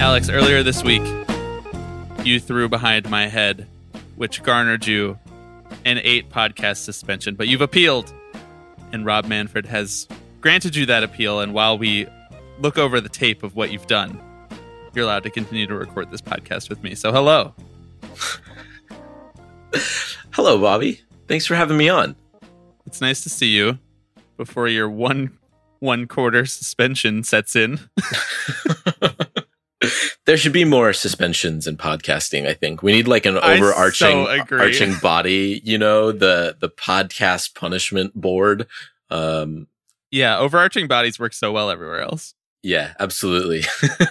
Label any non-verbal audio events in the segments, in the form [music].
Alex, earlier this week, you threw behind my head, which garnered you an eight podcast suspension, but you've appealed, and Rob Manfred has granted you that appeal. And while we look over the tape of what you've done, you're allowed to continue to record this podcast with me. So, hello. [laughs] Hello, Bobby. Thanks for having me on. It's nice to see you before your one one quarter suspension sets in. [laughs] [laughs] there should be more suspensions in podcasting. I think we need like an overarching so arching body. You know, the the podcast punishment board. Um, yeah, overarching bodies work so well everywhere else. yeah, absolutely.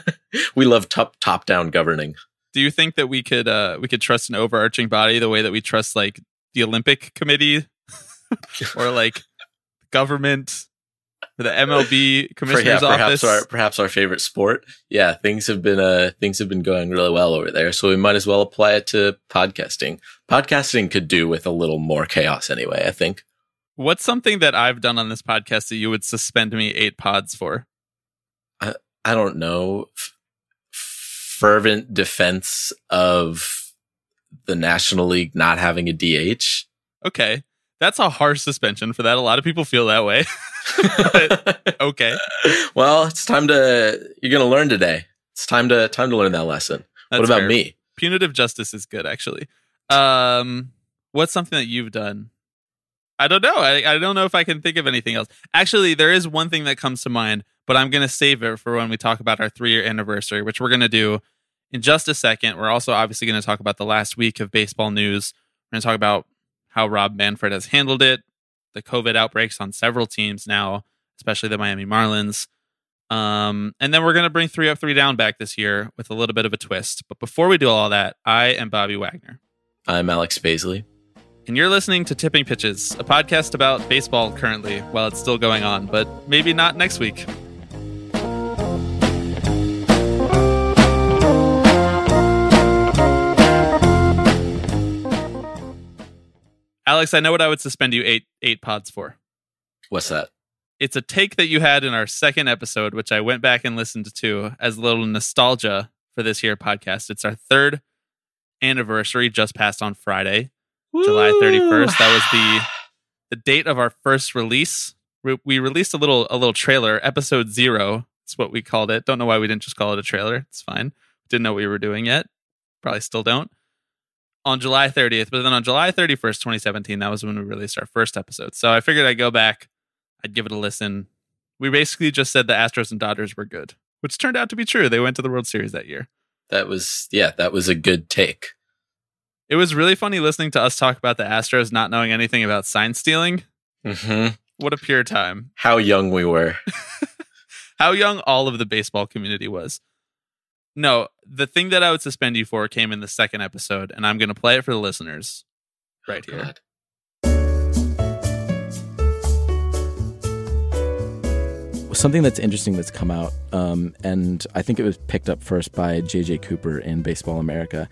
[laughs] we love top top down governing. Do you think that we could uh we could trust an overarching body the way that we trust like the Olympic committee [laughs] or like government the MLB [laughs] commissioner's perhaps office? our perhaps our favorite sport. Yeah, things have been uh things have been going really well over there, so we might as well apply it to podcasting. Podcasting could do with a little more chaos anyway. I think. What's something that I've done on this podcast that you would suspend me eight pods for? I don't know, f- fervent defense of the National League not having a DH. Okay. That's a harsh suspension for that. A lot of people feel that way. [laughs] But, okay. Well, it's time to you're going to learn today. It's time to time to learn that lesson. That's what about fair. me? Punitive justice is good, actually. Um, what's something that you've done? I don't know. I, I don't know if I can think of anything else. Actually, there is one thing that comes to mind, but I'm going to save it for when we talk about our three year anniversary, which we're going to do in just a second. We're also obviously going to talk about the last week of baseball news. We're going to talk about how Rob Manfred has handled it, the COVID outbreaks on several teams now, especially the Miami Marlins. Um, and then we're going to bring three up, three down back this year with a little bit of a twist. But before we do all that, I am Bobby Wagner. I'm Alex Baisley. And you're listening to Tipping Pitches, a podcast about baseball currently while it's still going on, but maybe not next week. Alex, I know what I would suspend you eight eight pods for. What's that? It's a take that you had in our second episode, which I went back and listened to as a little nostalgia for this here podcast. It's our third anniversary, just passed on Friday. July 31st. That was the the date of our first release. We, we released a little a little trailer, episode zero. That's what we called it. Don't know why we didn't just call it a trailer. It's fine. Didn't know what we were doing yet. Probably still don't. On July 30th, but then on July 31st, 2017, that was when we released our first episode. So I figured I'd go back, I'd give it a listen. We basically just said the Astros and Dodgers were good, which turned out to be true. They went to the World Series that year. That was yeah, that was a good take. It was really funny listening to us talk about the Astros not knowing anything about sign stealing. hmm What a pure time. How young we were. [laughs] How young all of the baseball community was. No, the thing that I would suspend you for came in the second episode, and I'm going to play it for the listeners right Oh, here. God. something that's interesting that's come out, um, and I think it was picked up first by JJ Cooper in Baseball America,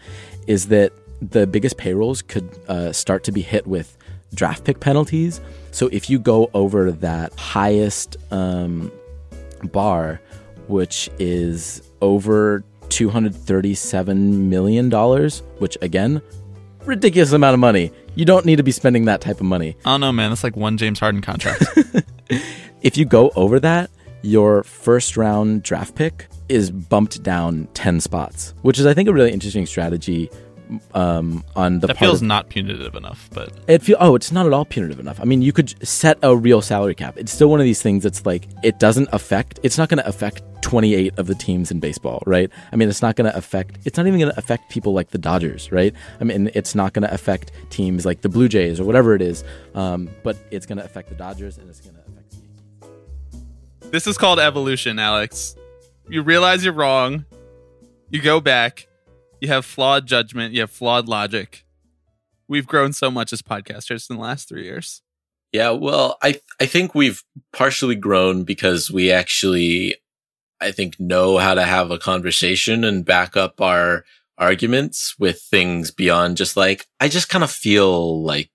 is that the biggest payrolls could uh, start to be hit with draft pick penalties. So if you go over that highest um, bar, which is over $237 million, which again, ridiculous amount of money. You don't need to be spending that type of money. I don't know, man. That's like one James Harden contract. [laughs] If you go over that, your first round draft pick is bumped down 10 spots, which is, I think, a really interesting strategy um, on the that feels of- not punitive enough, but it feel oh it's not at all punitive enough. I mean you could set a real salary cap. It's still one of these things that's like it doesn't affect it's not going to affect 28 of the teams in baseball right? I mean it's not going to affect it's not even going to affect people like the dodgers right? I mean it's not going to affect teams like the blue jays or whatever it is um, but it's going to affect the dodgers and it's going to affect the this is called evolution, Alex. You realize you're wrong. You go back, you have flawed judgment, you have flawed logic. We've grown so much as podcasters in the last three years. Yeah, well, I I think we've partially grown because we actually I think know how to have a conversation and back up our arguments with things beyond just like I just kind of feel like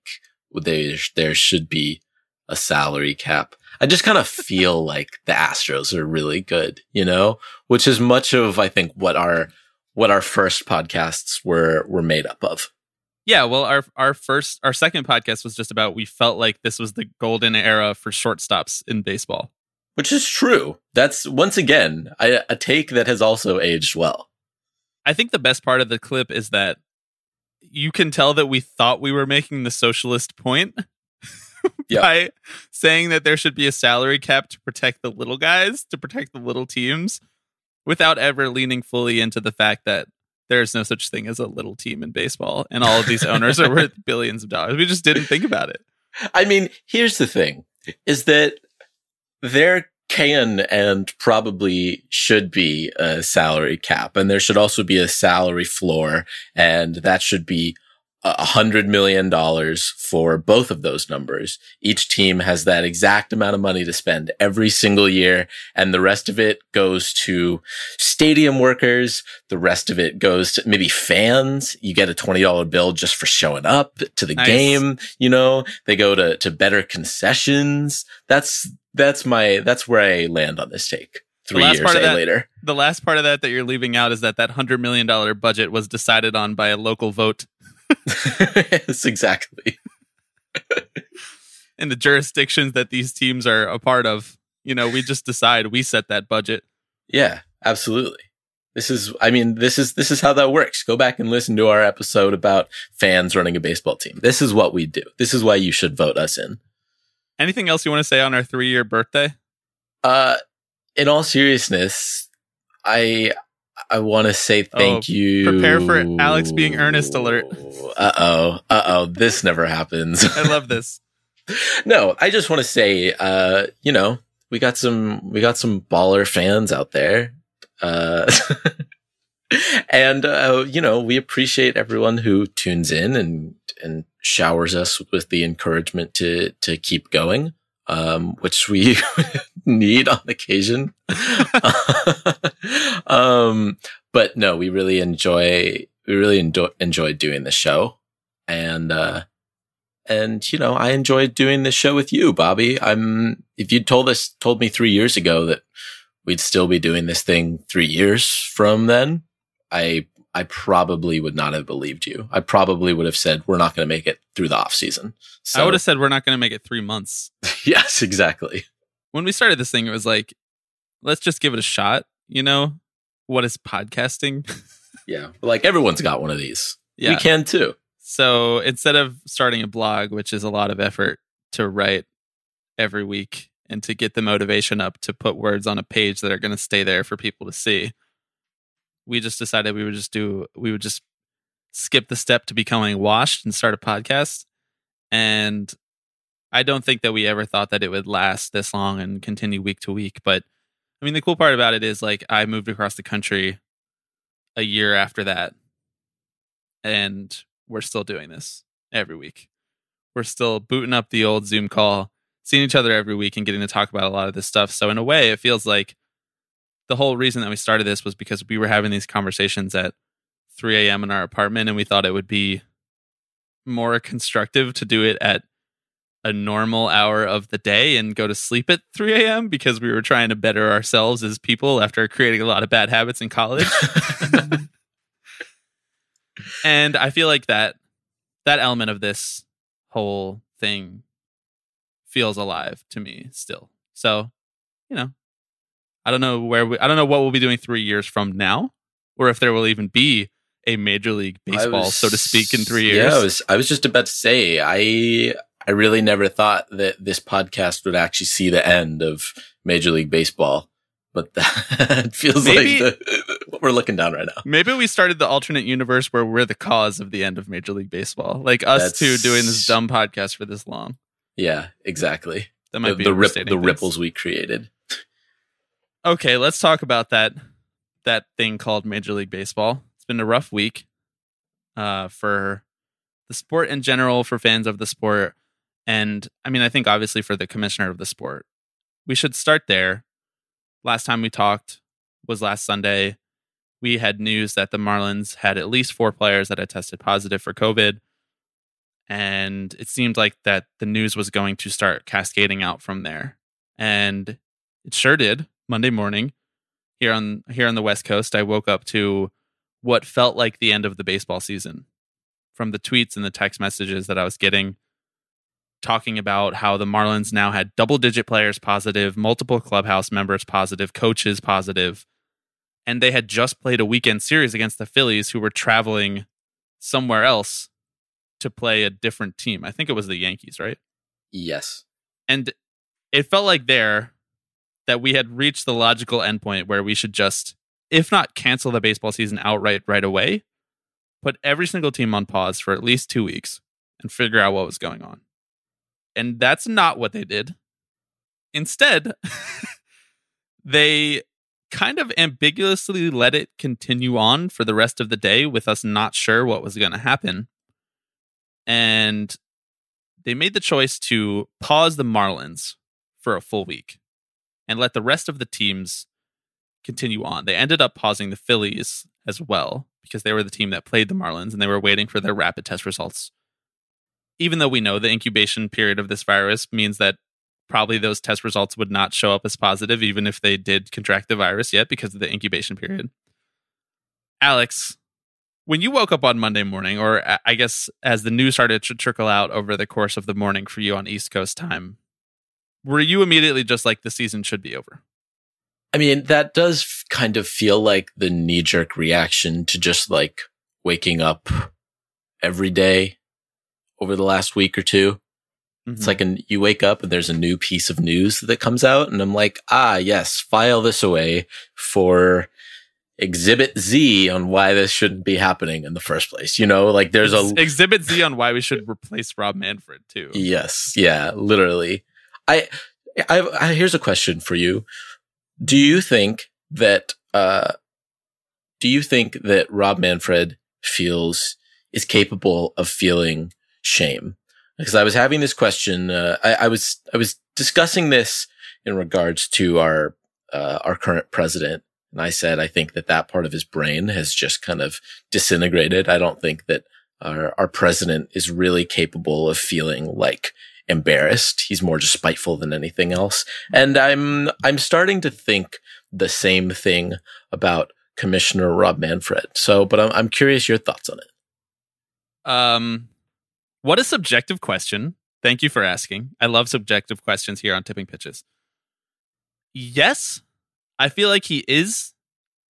there there should be a salary cap. I just kind of [laughs] feel like the Astros are really good, you know, which is much of I think what our what our first podcasts were were made up of. Yeah, well, our our first our second podcast was just about we felt like this was the golden era for shortstops in baseball. Which is true. That's once again a, a take that has also aged well. I think the best part of the clip is that you can tell that we thought we were making the socialist point [laughs] Yep. by saying that there should be a salary cap to protect the little guys, to protect the little teams, without ever leaning fully into the fact that there is no such thing as a little team in baseball, and all of these owners are worth [laughs] billions of dollars. We just didn't think about it. I mean, here's the thing is that there can and probably should be a salary cap and there should also be a salary floor and that should be a hundred million dollars for both of those numbers. Each team has that exact amount of money to spend every single year. And the rest of it goes to stadium workers. The rest of it goes to maybe fans. You get a $20 bill just for showing up to the Nice. game. You know, they go to, to better concessions. That's, that's my, that's where I land on this take. The Three last years part of that- later. The last part of that that you're leaving out is that that hundred million dollar budget was decided on by a local vote [laughs] yes, exactly. [laughs] in the jurisdictions that these teams are a part of. You know, we just decide we set that budget. Yeah, absolutely. This is, I mean, this is, this is how that works. Go back and listen to our episode about fans running a baseball team. This is what we do. This is why you should vote us in. Anything else you want to say on our three year birthday? Uh, in all seriousness, I, I want to say thank you. Oh, prepare for Alex being earnest alert. Uh oh. Uh oh. This never happens. [laughs] I love this. [laughs] no, I just want to say, uh, you know, we got some, we got some baller fans out there. Uh, [laughs] and, uh, you know, we appreciate everyone who tunes in and, and showers us with the encouragement to, to keep going. Um, which we [laughs] need on occasion. [laughs] um, but no, we really enjoy, we really enjoy, enjoy doing the show. And, uh, and you know, I enjoyed doing this show with you, Bobby. I'm if you'd told us told me three years ago that we'd still be doing this thing three years from then, I I probably would not have believed you. I probably would have said we're not going to make it through the off season. So, I would have said we're not going to make it three months. [laughs] yes, exactly. When we started this thing, it was like, let's just give it a shot. You know, what is podcasting? [laughs] Yeah, like everyone's got one of these. yeah. We can too. So instead of starting a blog, which is a lot of effort to write every week and to get the motivation up to put words on a page that are going to stay there for people to see, we just decided we would just do, we would just skip the step to becoming washed and start a podcast. And I don't think that we ever thought that it would last this long and continue week to week. But I mean, the cool part about it is like I moved across the country a year after that. And we're still doing this every week. We're still booting up the old Zoom call, seeing each other every week and getting to talk about a lot of this stuff. So in a way, it feels like the whole reason that we started this was because we were having these conversations at 3 a.m. in our apartment, and we thought it would be more constructive to do it at a normal hour of the day and go to sleep at 3 a.m. because we were trying to better ourselves as people after creating a lot of bad habits in college. [laughs] and I feel like that that element of this whole thing feels alive to me still. So, you know, I don't know where we, I don't know what we'll be doing three years from now, or if there will even be a major league baseball, was- so to speak, in three years. Yeah, I was I was just about to say I I really never thought that this podcast would actually see the end of Major League Baseball, but [laughs] that feels Maybe- like the, what we're looking down right now. Maybe we started the alternate universe where we're the cause of the end of Major League Baseball, like us That's- two doing this dumb podcast for this long. Yeah, exactly. That might The, be the, rip, the ripples we created. Okay, let's talk about that that thing called Major League Baseball. It's been a rough week uh, for the sport in general, for fans of the sport. And I mean, I think obviously for the commissioner of the sport, we should start there. Last time we talked was last Sunday. We had news that the Marlins had at least four players that had tested positive for COVID. And it seemed like that the news was going to start cascading out from there. And it sure did. Monday morning here on here on the West Coast, I woke up to what felt like the end of the baseball season from the tweets and the text messages that I was getting talking about how the Marlins now had double digit players positive, multiple clubhouse members positive, coaches positive, and they had just played a weekend series against the Phillies who were traveling somewhere else to play a different team. I think it was the Yankees, right? Yes. And it felt like there that we had reached the logical endpoint where we should just, if not cancel the baseball season outright right away, put every single team on pause for at least two weeks and figure out what was going on. And that's not what they did. Instead, [laughs] they kind of ambiguously let it continue on for the rest of the day with us not sure what was going to happen. And they made the choice to pause the Marlins for a full week and let the rest of the teams continue on. They ended up pausing the Phillies as well because they were the team that played the Marlins and they were waiting for their rapid test results. Even though we know the incubation period of this virus means that probably those test results would not show up as positive, even if they did contract the virus yet because of the incubation period. Alex, when you woke up on Monday morning, or I guess as the news started to trickle out over the course of the morning for you on East Coast time, were you immediately just like the season should be over? I mean, that does kind of feel like the knee jerk reaction to just like waking up every day over the last week or 2 mm-hmm. It's like an, you wake up and there's a new piece of news that comes out and I'm like, ah, yes, file this away for exhibit Z on why this shouldn't be happening in the first place. You know, like there's a exhibit Z on why we should replace Rob Manfred too. Yes. Yeah. Literally. I, I, I, here's a question for you. Do you think that, uh, do you think that Rob Manfred feels is capable of feeling shame? Because I was having this question, uh, I, I, was, I was discussing this in regards to our, uh, our current president. And I said, I think that that part of his brain has just kind of disintegrated. I don't think that our, our president is really capable of feeling like embarrassed. He's more just spiteful than anything else. And I'm, I'm starting to think the same thing about Commissioner Rob Manfred. So, but I'm, I'm curious your thoughts on it. Um, what a subjective question. Thank you for asking. I love subjective questions here on Tipping Pitches. Yes, I feel like he is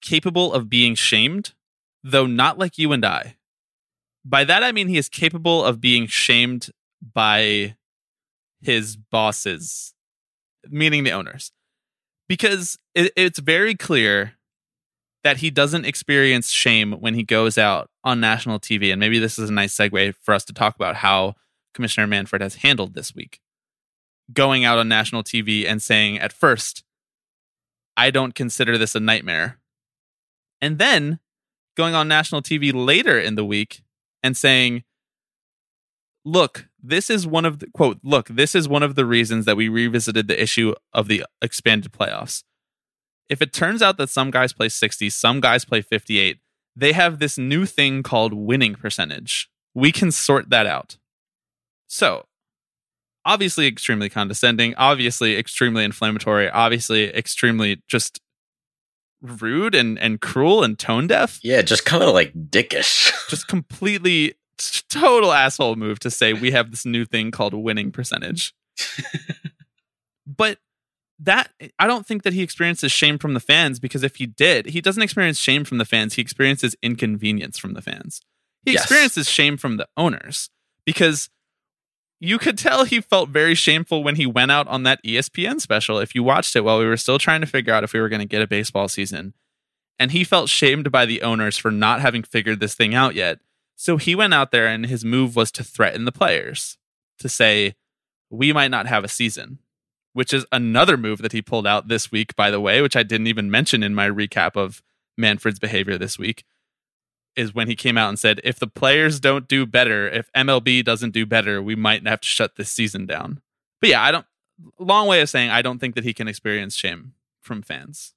capable of being shamed, though not like you and I. By that, I mean he is capable of being shamed by his bosses, meaning the owners, because it, it's very clear that he doesn't experience shame when he goes out on national TV. And maybe this is a nice segue for us to talk about how Commissioner Manfred has handled this week. Going out on national TV and saying, at first, I don't consider this a nightmare. And then going on national TV later in the week and saying, look, this is one of the quote, look, this is one of the reasons that we revisited the issue of the expanded playoffs. If it turns out that some guys play 60, some guys play 58, they have this new thing called winning percentage. We can sort that out. So, obviously extremely condescending, obviously extremely inflammatory, obviously extremely just rude and, and cruel and tone deaf. Yeah, just kind of like dickish. [laughs] just completely total asshole move to say we have this new thing called winning percentage. [laughs] but that I don't think that he experiences shame from the fans because if he did, he doesn't experience shame from the fans. He experiences inconvenience from the fans. He yes. experiences shame from the owners because you could tell he felt very shameful when he went out on that ESPN special. If you watched it while we were still trying to figure out if we were going to get a baseball season, and he felt shamed by the owners for not having figured this thing out yet. So he went out there and his move was to threaten the players to say, we might not have a season, which is another move that he pulled out this week, by the way, which I didn't even mention in my recap of Manfred's behavior this week is when he came out and said, if the players don't do better, if MLB doesn't do better, we might have to shut this season down. But yeah, I don't, long way of saying I don't think that he can experience shame from fans,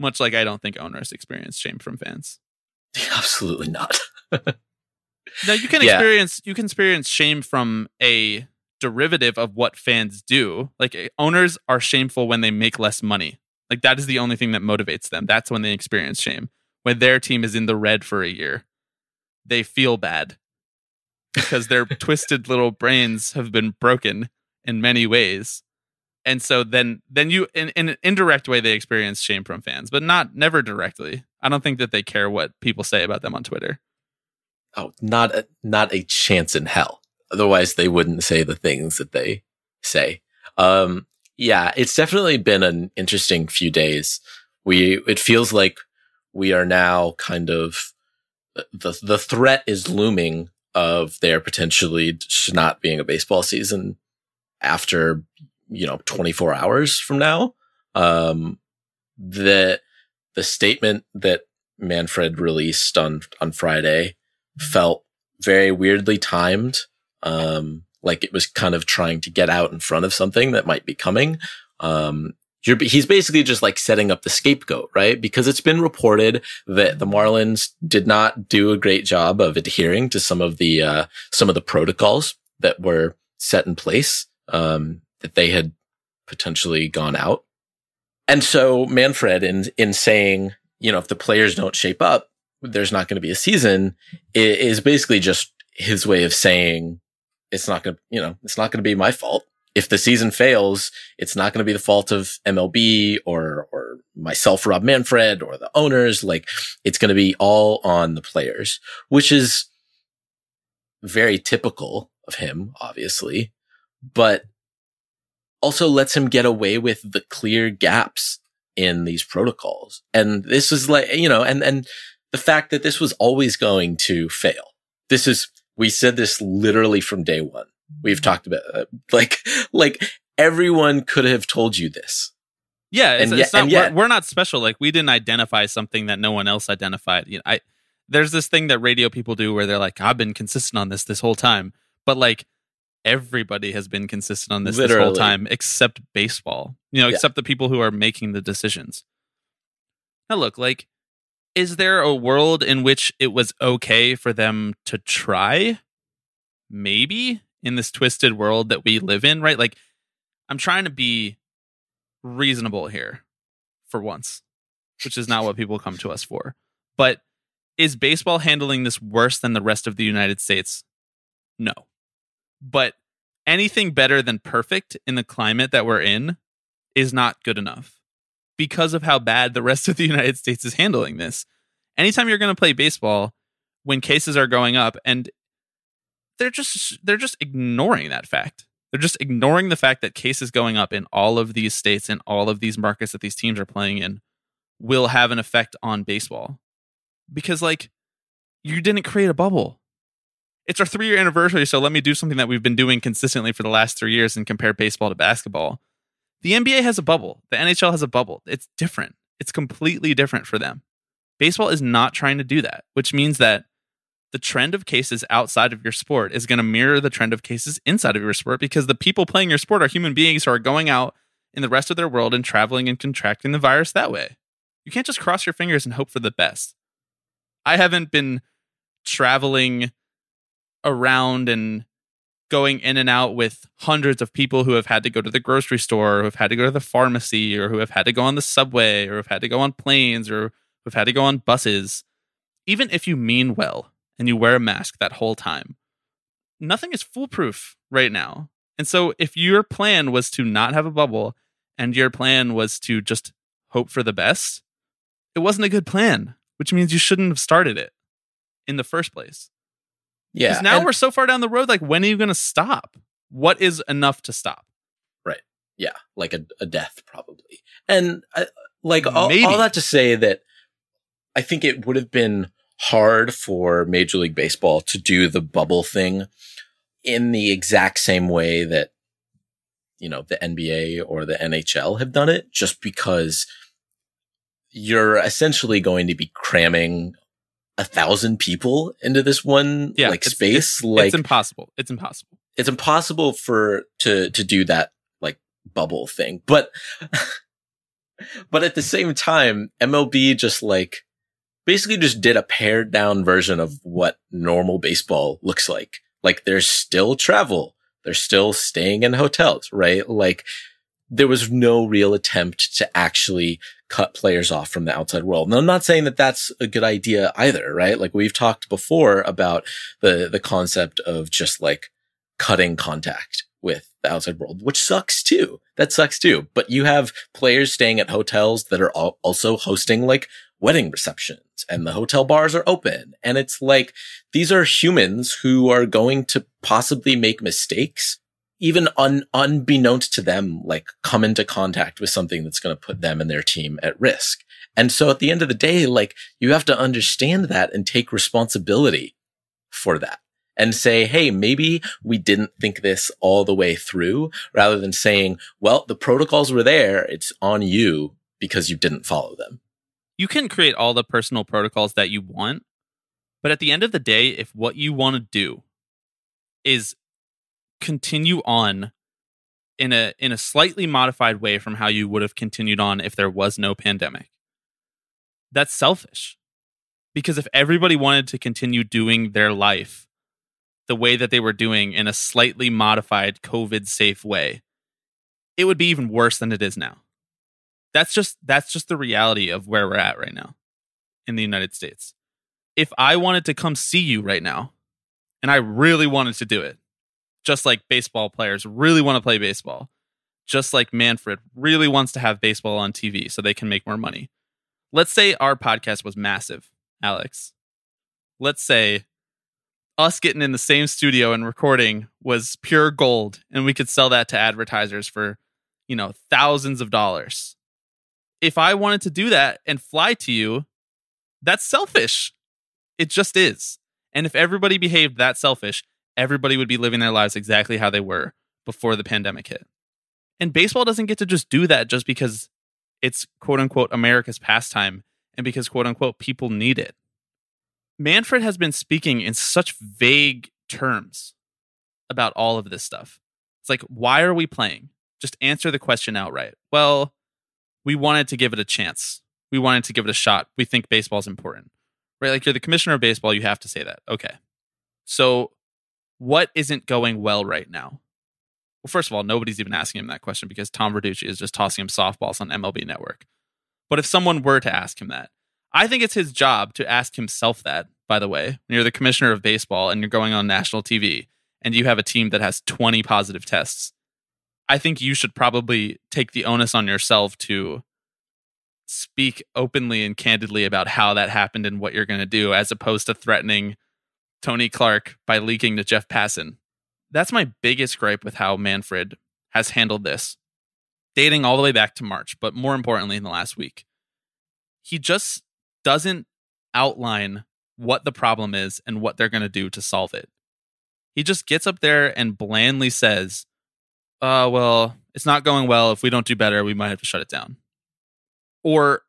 much like I don't think owners experience shame from fans. [laughs] Absolutely not. [laughs] now you can Yeah. experience you can experience shame from a derivative of what fans do. Like eh, owners are shameful when they make less money. Like that is the only thing that motivates them. That's when they experience shame. When their team is in the red for a year, they feel bad because their [laughs] twisted little brains have been broken in many ways. And so then then you in, in an indirect way they experience shame from fans, but not never directly. I don't think that they care what people say about them on Twitter. Oh, not a, not a chance in hell. Otherwise, they wouldn't say the things that they say. Um, yeah, it's definitely been an interesting few days. We it feels like we are now kind of the the threat is looming of there potentially not being a baseball season after you know 24 hours from now. Um, the the statement that Manfred released on on Friday felt very weirdly timed. Um, like it was kind of trying to get out in front of something that might be coming. Um, he's basically just like setting up the scapegoat, right? Because it's been reported that the Marlins did not do a great job of adhering to some of the, uh, some of the protocols that were set in place, um, that they had potentially gone out. And so Manfred in, in saying, you know, if the players don't shape up, there's not going to be a season is basically just his way of saying it's not going to, you know, it's not going to be my fault. If the season fails, it's not going to be the fault of MLB or, or myself, Rob Manfred or the owners. Like it's going to be all on the players, which is very typical of him, obviously, but also lets him get away with the clear gaps in these protocols. And this is like, you know, and, and the fact that this was always going to fail. This is, we said this literally from day one. We've talked about, uh, like, like everyone could have told you this. Yeah, it's, And yet- it's not, yet- we're, we're not special. Like we didn't identify something that no one else identified. You know, I there's this thing that radio people do where they're like, "I've been consistent on this this whole time," but like everybody has been consistent on this this whole time except baseball. You know, Yeah. except the people who are making the decisions. Now, look, like, is there a world in which it was okay for them to try? Maybe in this twisted world that we live in, right? Like, I'm trying to be reasonable here for once, which is not what people come to us for. But is baseball handling this worse than the rest of the United States? No. But anything better than perfect in the climate that we're in is not good enough because of how bad the rest of the [laughs] United States is handling this. Anytime you're going to play baseball when cases are going up and they're just they're just ignoring that fact. They're just ignoring the fact that cases going up in all of these states and all of these markets that these teams are playing in will have an effect on baseball. Because like you didn't create a bubble. It's our 3-year anniversary, so let me do something that we've been doing consistently for the last 3 years and compare baseball to basketball. The NBA has a bubble. The NHL has a bubble. It's different. It's completely different for them. Baseball is not trying to do that, which means that the trend of cases outside of your sport is going to mirror the trend of cases inside of your sport because the people playing your sport are human beings who are going out in the rest of their world and traveling and contracting the virus that way. You can't just cross your fingers and hope for the best. I haven't been traveling around and going in and out with hundreds of people who have had to go to the grocery store, or who have had to go to the pharmacy, or who have had to go on the subway, or have had to go on planes, or who've had to go on buses. Even if you mean well and you wear a mask that whole time, nothing is foolproof right now. And so if your plan was to not have a bubble and your plan was to just hope for the best, it wasn't a good plan, which means you shouldn't have started it in the first place. Yeah. Because now and- we're so far down the road. Like, when are you going to stop? What is enough to stop? Right. Yeah, like a, a death probably. And uh, like all, all that to say that I think it would have been hard for Major League Baseball to do the bubble thing in the exact same way that, you know, the NBA or the NHL have done it just because you're essentially going to be cramming a thousand people into this one Yeah, like it's- space. It's, like it's impossible. It's impossible. it's impossible for to to do that like bubble thing but [laughs] but at the same time mlb just like basically just did a pared down version of what normal baseball looks like like there's still travel they're still staying in hotels right like there was no real attempt to actually cut players off from the outside world. And I'm not saying that that's a good idea either, right? Like we've talked before about the, the concept of just like cutting contact with the outside world, which sucks too. That sucks too. But you have players staying at hotels that are also hosting like wedding receptions and the hotel bars are open. And it's like, these are humans who are going to possibly make mistakes even un, unbeknownst to them, like come into contact with something that's going to put them and their team at risk. And so at the end of the day, like you have to understand that and take responsibility for that and say, Hey, maybe we didn't think this all the way through rather than saying, well, the protocols were there. It's on you because you didn't follow them. You can create all the personal protocols that you want, but at the end of the day, if what you want to do is continue on in a in a slightly modified way from how you would have continued on if there was no pandemic. That's selfish. Because if everybody wanted to continue doing their life the way that they were doing in a slightly modified COVID safe way, it would be even worse than it is now. That's just that's just the reality of where we're at right now in the United States. If I wanted to come see you right now, and I really wanted to do it, just like baseball players really want to play baseball, just like Manfred really wants to have baseball on TV so they can make more money. Let's say our podcast was massive, Alex. Let's say us getting in the same studio and recording was pure gold and we could sell that to advertisers for, you know, thousands of dollars. If I wanted to do that and fly to you, that's selfish. It just is. And if everybody behaved that selfish, everybody would be living their lives exactly how they were before the pandemic hit. And baseball doesn't get to just do that just because it's quote unquote America's pastime and because quote unquote people need it. Manfred has been speaking in such vague terms about all of this stuff. It's like, why are we playing? Just answer the question outright. Well, we wanted to give it a chance. We wanted to give it a shot. We think baseball's important. Right? Like you're the commissioner of baseball, you have to say that. Okay. So what isn't going well right now? Well, first of all, nobody's even asking him that question because Tom Verducci is just tossing him softballs on MLB Network. But if someone were to ask him that, I think it's his job to ask himself that, by the way. When you're the commissioner of baseball and you're going on national TV and you have a team that has 20 positive tests, I think you should probably take the onus on yourself to speak openly and candidly about how that happened and what you're going to do, as opposed to threatening Tony Clark by leaking to Jeff Passan. That's my biggest gripe with how Manfred has handled this, dating all the way back to March, but more importantly, in the last week. He just doesn't outline what the problem is and what they're going to do to solve it. He just gets up there and blandly says, uh, well, it's not going well. If we don't do better, we might have to shut it down. Or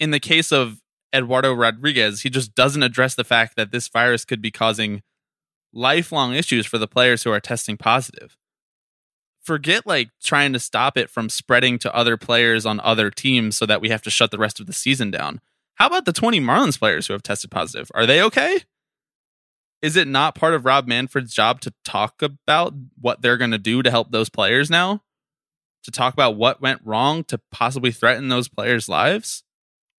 in the case of Eduardo Rodriguez, he just doesn't address the fact that this virus could be causing lifelong issues for the players who are testing positive. Forget like trying to stop it from spreading to other players on other teams so that we have to shut the rest of the season down. How about the 20 Marlins players who have tested positive? Are they okay? Is it not part of Rob Manfred's job to talk about what they're going to do to help those players now? To talk about what went wrong to possibly threaten those players' lives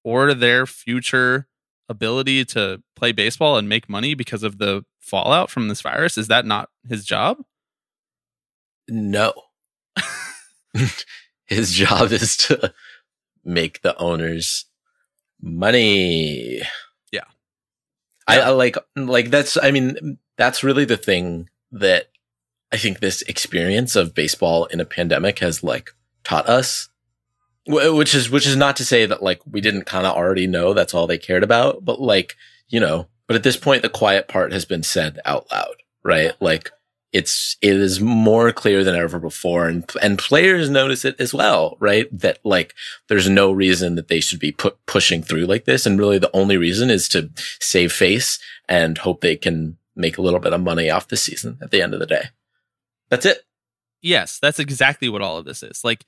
or their future ability to play baseball and make money because of the fallout from this virus? Is that not his job? No. [laughs] His job is to make the owners money. Yeah. I, I like, like that's, I mean, that's really the thing that I think this experience of baseball in a pandemic has like taught us. Wh- Which is, which is not to say that like we didn't kind of already know that's all they cared about, but like, you know, but at this point, the quiet part has been said out loud, right? Like it's it is more clear than ever before and and players notice it as well right? That like there's no reason that they should be put pushing through like this and really the only reason is to save face and hope they can make a little bit of money off the season at the end of the day. That's it. Yes that's exactly what all of this is. Like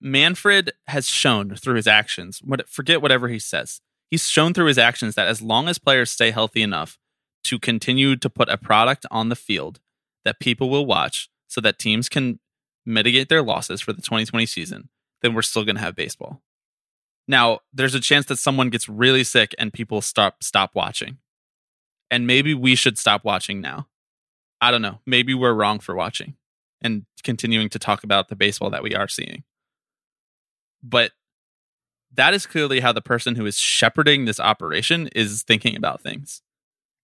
manfred has shown through his actions what forget whatever he says he's shown through his actions that as long as players stay healthy enough to continue to put a product on the field that people will watch so that teams can mitigate their losses for the 2020 season, then we're still going to have baseball. Now, there's a chance that someone gets really sick and people stop stop watching. And maybe we should stop watching now. I don't know. Maybe we're wrong for watching and continuing to talk about the baseball that we are seeing. But that is clearly how the person who is shepherding this operation is thinking about things.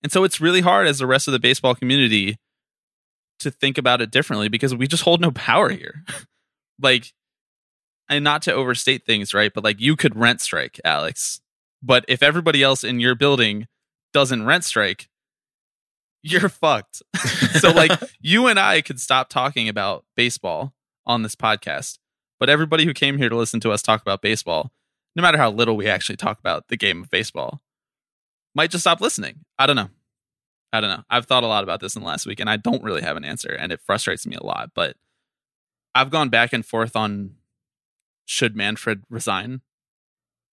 And so it's really hard as the rest of the baseball community to think about it differently because we just hold no power here. [laughs] like, and not to overstate things, right? But like, you could rent strike, Alex. But if everybody else in your building doesn't rent strike, you're [laughs] fucked. so, like, [laughs] you and I could stop talking about baseball on this podcast. But everybody who came here to listen to us talk about baseball, no matter how little we actually talk about the game of baseball, might just stop listening. I don't know. I don't know. I've thought a lot about this in the last week and I don't really have an answer and it frustrates me a lot. But I've gone back and forth on should Manfred resign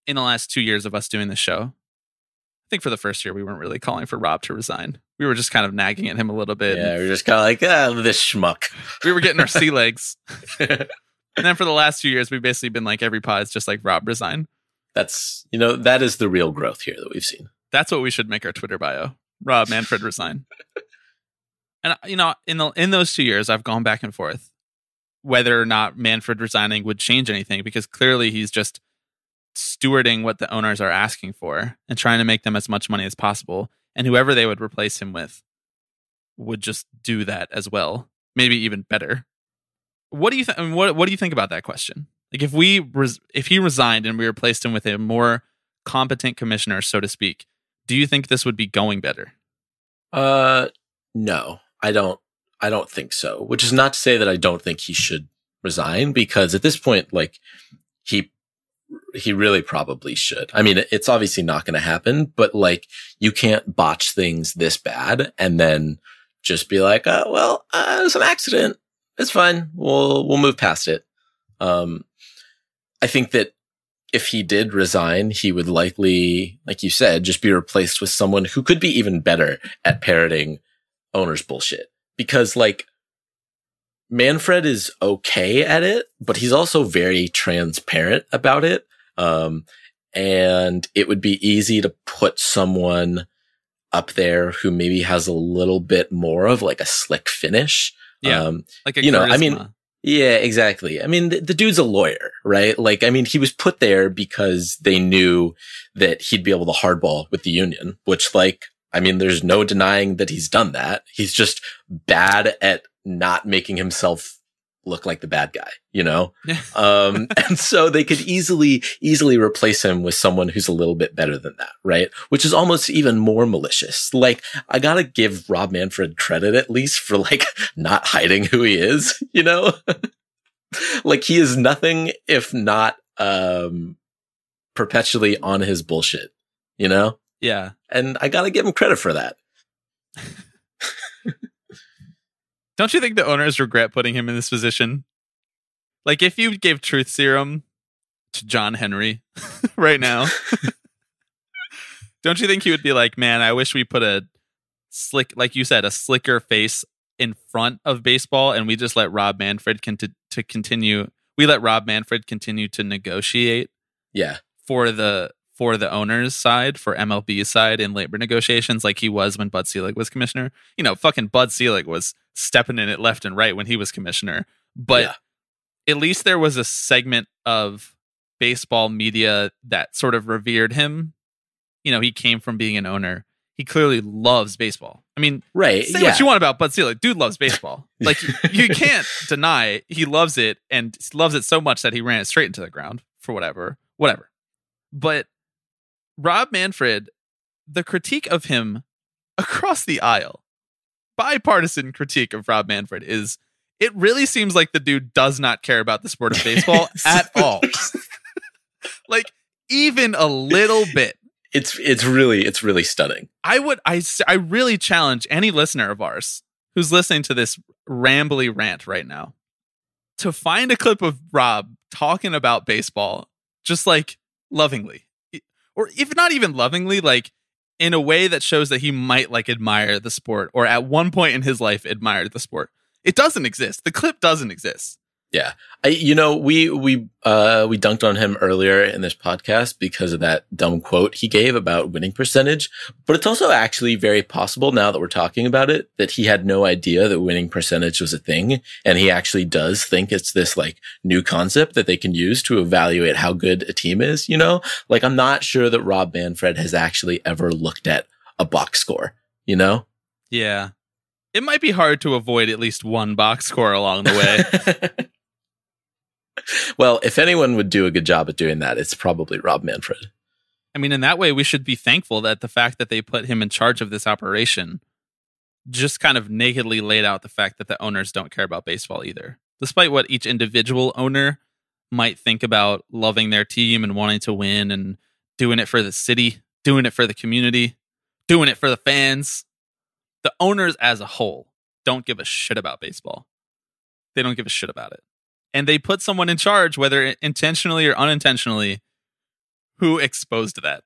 in the last two years of us doing this show. I think for the first year, we weren't really calling for Rob to resign. We were just kind of nagging at him a little bit. Yeah, we are just kind of like, ah, this schmuck. We were getting our sea [laughs] legs. [laughs] and then for the last two years, we've basically been like, every pod is just like, Rob, resign. That's, you know, that is the real growth here that we've seen. That's what we should make our Twitter bio. Rob Manfred resign. [laughs] and you know, in the in those two years, I've gone back and forth whether or not Manfred resigning would change anything because clearly he's just stewarding what the owners are asking for and trying to make them as much money as possible. And whoever they would replace him with would just do that as well, maybe even better. What do you think? Mean, what What do you think about that question? Like, if we res- if he resigned and we replaced him with a more competent commissioner, so to speak, do you think this would be going better? Uh, no, I don't. I don't think so. Which is not to say that I don't think he should resign because at this point, like he he really probably should. I mean, it's obviously not going to happen, but like you can't botch things this bad and then just be like, oh, well, uh, it was an accident. It's fine. We'll, we'll move past it. Um, I think that if he did resign, he would likely, like you said, just be replaced with someone who could be even better at parroting owners bullshit. Because like Manfred is okay at it, but he's also very transparent about it. Um, and it would be easy to put someone up there who maybe has a little bit more of like a slick finish. Yeah. Um, like you charisma. know, I mean, yeah, exactly. I mean, the, the, dude's a lawyer, right? Like, I mean, he was put there because they knew that he'd be able to hardball with the union, which like, I mean, there's no denying that he's done that. He's just bad at not making himself look like the bad guy, you know? [laughs] um, and so they could easily, easily replace him with someone who's a little bit better than that, right? Which is almost even more malicious. Like, I gotta give Rob Manfred credit at least for like [laughs] not hiding who he is, [laughs] you know? like he is nothing if not, um, perpetually on his bullshit, you know? Yeah. And I gotta give him credit for that. Don't you think the owners regret putting him in this position? Like if you gave truth serum to John Henry [laughs] right now, [laughs] don't you think he would be like, "Man, I wish we put a slick like you said, a slicker face in front of baseball and we just let Rob Manfred con- to continue we let Rob Manfred continue to negotiate yeah for the for the owner's side, for MLB's side in labor negotiations, like he was when Bud Selig was commissioner. You know, fucking Bud Selig was stepping in it left and right when he was commissioner. But yeah. at least there was a segment of baseball media that sort of revered him. You know, he came from being an owner. He clearly loves baseball. I mean, right? Say yeah. what you want about Bud Selig. Dude loves baseball. [laughs] Like you can't deny he loves it and loves it so much that he ran it straight into the ground for whatever, whatever. But Rob Manfred, the critique of him across the aisle bipartisan critique of Rob Manfred is it really seems like the dude does not care about the sport of baseball [laughs] at all. [laughs] like even a little bit. It's it's really it's really stunning. I would I I really challenge any listener of ours who's listening to this rambly rant right now to find a clip of Rob talking about baseball just like lovingly. Or if not even lovingly like in a way that shows that he might like admire the sport or at one point in his life admired the sport. It doesn't exist. The clip doesn't exist. Yeah. I, you know, we, we, uh, we dunked on him earlier in this podcast because of that dumb quote he gave about winning percentage. But it's also actually very possible now that we're talking about it that he had no idea that winning percentage was a thing. And he actually does think it's this like new concept that they can use to evaluate how good a team is, you know? Like I'm not sure that Rob Manfred has actually ever looked at a box score, you know? Yeah. It might be hard to avoid at least one box score along the way. [laughs] well, if anyone would do a good job at doing that, it's probably Rob Manfred. I mean, in that way, we should be thankful that the fact that they put him in charge of this operation just kind of nakedly laid out the fact that the owners don't care about baseball either. Despite what each individual owner might think about loving their team and wanting to win and doing it for the city, doing it for the community, doing it for the fans, the owners as a whole don't give a shit about baseball. They don't give a shit about it. And they put someone in charge, whether intentionally or unintentionally, who exposed that.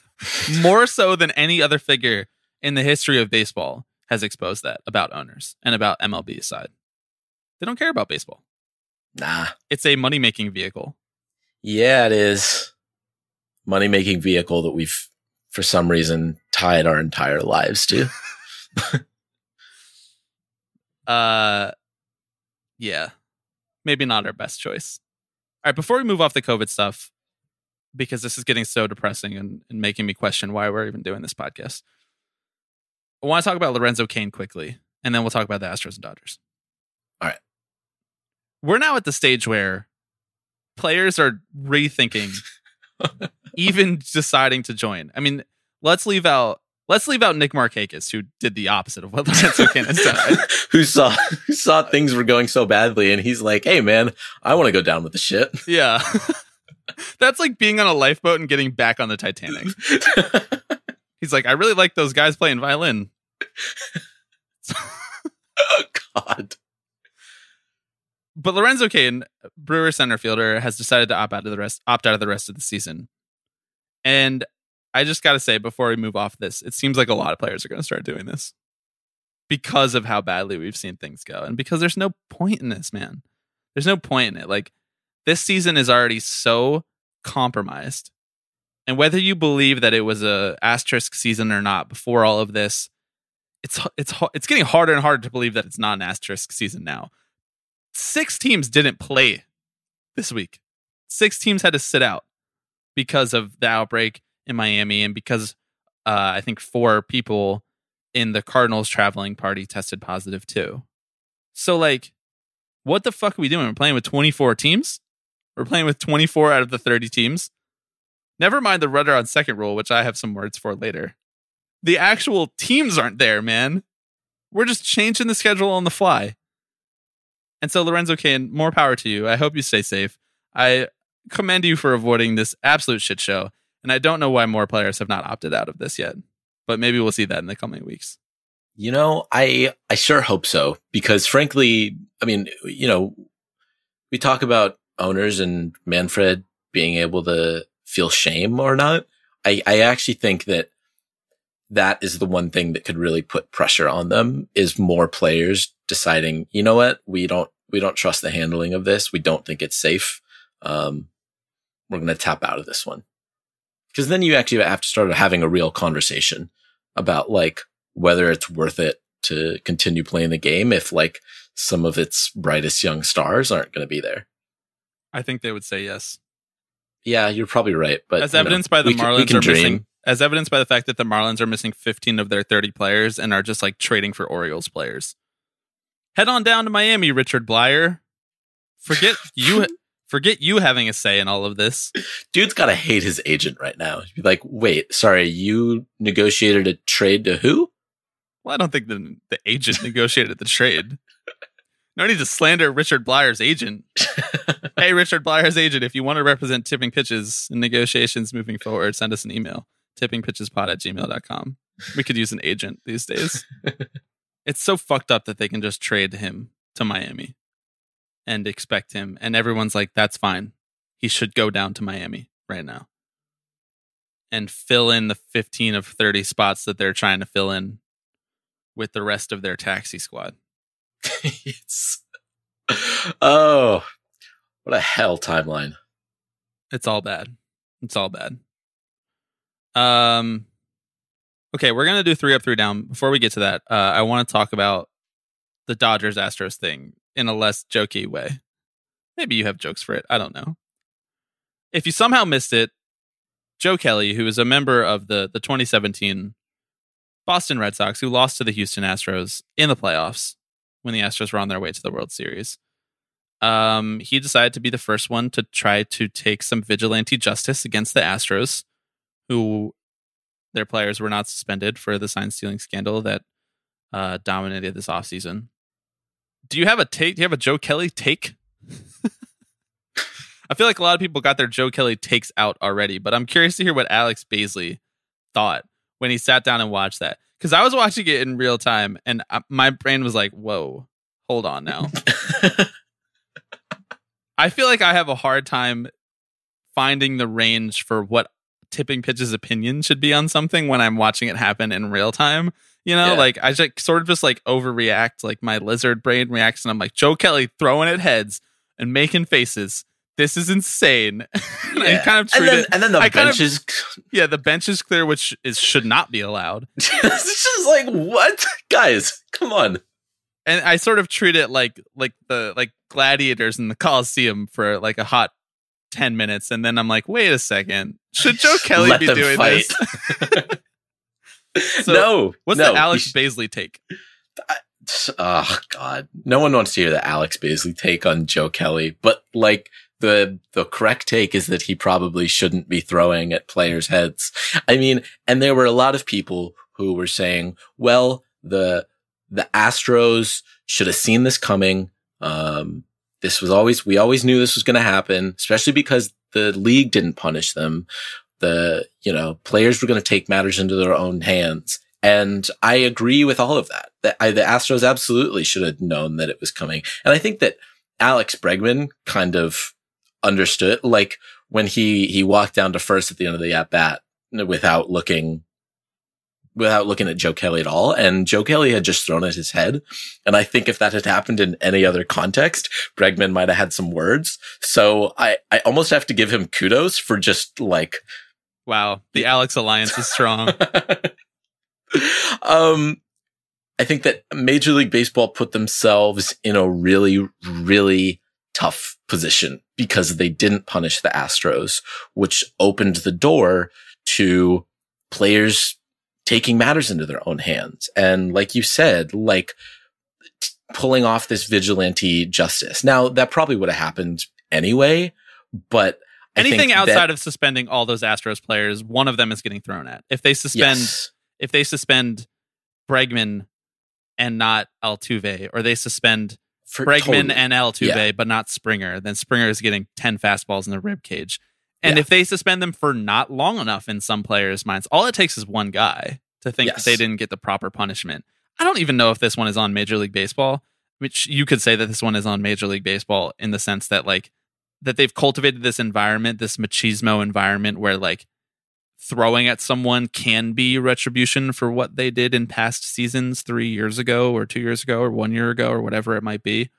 [laughs] More so than any other figure in the history of baseball has exposed that about owners and about MLB side. They don't care about baseball. Nah. It's a money making vehicle. Yeah, it is. Money making vehicle that we've, for some reason, tied our entire lives to. [laughs] uh, yeah, maybe not our best choice. All right, before we move off the COVID stuff, because this is getting so depressing and, and making me question why we're even doing this podcast, I want to talk about Lorenzo Cain quickly, and then we'll talk about the Astros and Dodgers. All right. We're now at the stage where players are rethinking, [laughs] even deciding to join. I mean, let's leave out let's leave out Nick Markakis, who did the opposite of what [laughs] Lorenzo done. [laughs] who saw who saw things were going so badly, and he's like, "Hey, man, I want to go down with the shit." [laughs] Yeah, that's like being on a lifeboat and getting back on the Titanic. He's like, I really like those guys playing violin. oh God. But Lorenzo Cain, Brewer center fielder, has decided to opt out of the rest opt out of the rest of the season. And I just gotta say, before we move off this, it seems like a lot of players are gonna start doing this. Because of how badly we've seen things go. And because there's no point in this, man. There's no point in it. Like this season is already so compromised. And whether you believe that it was a asterisk season or not before all of this, it's it's it's getting harder and harder to believe that it's not an asterisk season now. Six teams didn't play this week. Six teams had to sit out because of the outbreak in Miami and because uh, I think four people in the Cardinals traveling party tested positive too. So like, what the fuck are we doing? We're playing with 24 teams. We're playing with 24 out of the 30 teams. Never mind the runner on second rule, which I have some words for later. The actual teams aren't there, man. We're just changing the schedule on the fly. And so, Lorenzo Cain, more power to you. I hope you stay safe. I commend you for avoiding this absolute shit show. And I don't know why more players have not opted out of this yet, but maybe we'll see that in the coming weeks. You know, I I sure hope so because frankly, I mean, you know, we talk about owners and Manfred being able to feel shame or not. I I actually think that that is the one thing that could really put pressure on them is more players deciding, you know what, we don't we don't trust the handling of this. We don't think it's safe. Um, we're going to tap out of this one. Because then you actually have to start having a real conversation about like whether it's worth it to continue playing the game if like some of its brightest young stars aren't going to be there. I think they would say yes. Yeah, you're probably right. But as you know, evidenced by the we can- Marlins can are dream. missing, as evidenced by the fact that the Marlins are missing 15 of their 30 players and are just like trading for Orioles players. Head on down to Miami, Richard Bleier. Forget [laughs] you. Forget you having a say in all of this. Dude's got to hate his agent right now. He'd be like, wait, sorry, you negotiated a trade to who? Well, I don't think the the agent negotiated the trade. No need to slander Richard Bleier's agent. [laughs] hey, Richard Bleier's agent, if you want to represent tipping pitches in negotiations moving forward, send us an email. Tippingpitchespod at gmail.com. We could use an agent these days. [laughs] it's so fucked up that they can just trade him to Miami and expect him. And everyone's like, that's fine. He should go down to Miami right now and fill in the 15 of 30 spots that they're trying to fill in with the rest of their taxi squad. [laughs] it's oh, what a hell timeline. It's all bad. It's all bad. Um, okay, we're gonna do three up, three down. Before we get to that, uh, I want to talk about the Dodgers Astros thing in a less jokey way. Maybe you have jokes for it. I don't know. If you somehow missed it, Joe Kelly, who is a member of the the 2017 Boston Red Sox, who lost to the Houston Astros in the playoffs when the Astros were on their way to the World Series, um, he decided to be the first one to try to take some vigilante justice against the Astros, who their players were not suspended for the sign stealing scandal that uh, dominated this offseason. Do you have a take? Do you have a Joe Kelly take? [laughs] I feel like a lot of people got their Joe Kelly takes out already, but I'm curious to hear what Alex Baisley thought when he sat down and watched that. Because I was watching it in real time and I, my brain was like, whoa, hold on now. [laughs] I feel like I have a hard time finding the range for what tipping pitch's opinion should be on something when I'm watching it happen in real time. You know, Yeah. like I just sort of just like overreact, like my lizard brain reacts, and I'm like, Joe Kelly throwing at heads and making faces. This is insane. [laughs] Yeah. kind of and treat then, it. and then the I kind of- bench is [laughs] Yeah, the bench is clear, which is should not be allowed. [laughs] it's just like what guys come on And I sort of treat it like like the like gladiators in the Coliseum for like a hot ten minutes, and then I'm like, wait a second, should Joe Kelly Let be doing fight. this? [laughs] So, no What's no, the Alex you Baisley take? sh- oh god. No one wants to hear the alex Baisley take on joe kelly but like the the correct take is that he probably shouldn't be throwing at players heads. I mean and there were a lot of people who were saying well the the astros should have seen this coming. Um this was always we always knew this was going to happen especially because the league didn't punish them the you know players were going to take matters into their own hands and i agree with all of that that I, the astros absolutely should have known that it was coming and i think that alex bregman kind of understood like when he he walked down to first at the end of the at bat without looking without looking at Joe Kelly at all. And Joe Kelly had just thrown at his head. And I think if that had happened in any other context, Bregman might have had some words. So I, I almost have to give him kudos for just like, Wow, the Alex Alliance is strong. [laughs] um, I think that Major League Baseball put themselves in a really, really tough position because they didn't punish the Astros, which opened the door to players taking matters into their own hands. And like you said, like t- pulling off this vigilante justice. Now that probably would have happened anyway, but Anything outside that- of suspending all those Astros players, one of them is getting thrown at. If they suspend, Yes. if they suspend Bregman and not Altuve, or they suspend For- Bregman totally. and Altuve, Yeah. but not Springer, then Springer is getting 10 fastballs in the rib cage. And Yeah. if they suspend them for not long enough in some players' minds, all it takes is one guy to think Yes. they didn't get the proper punishment. I don't even know if this one is on Major League Baseball, which you could say that this one is on Major League Baseball in the sense that like that they've cultivated this environment, this machismo environment where like throwing at someone can be retribution for what they did in past seasons 3 years ago or 2 years ago or 1 year ago or whatever it might be.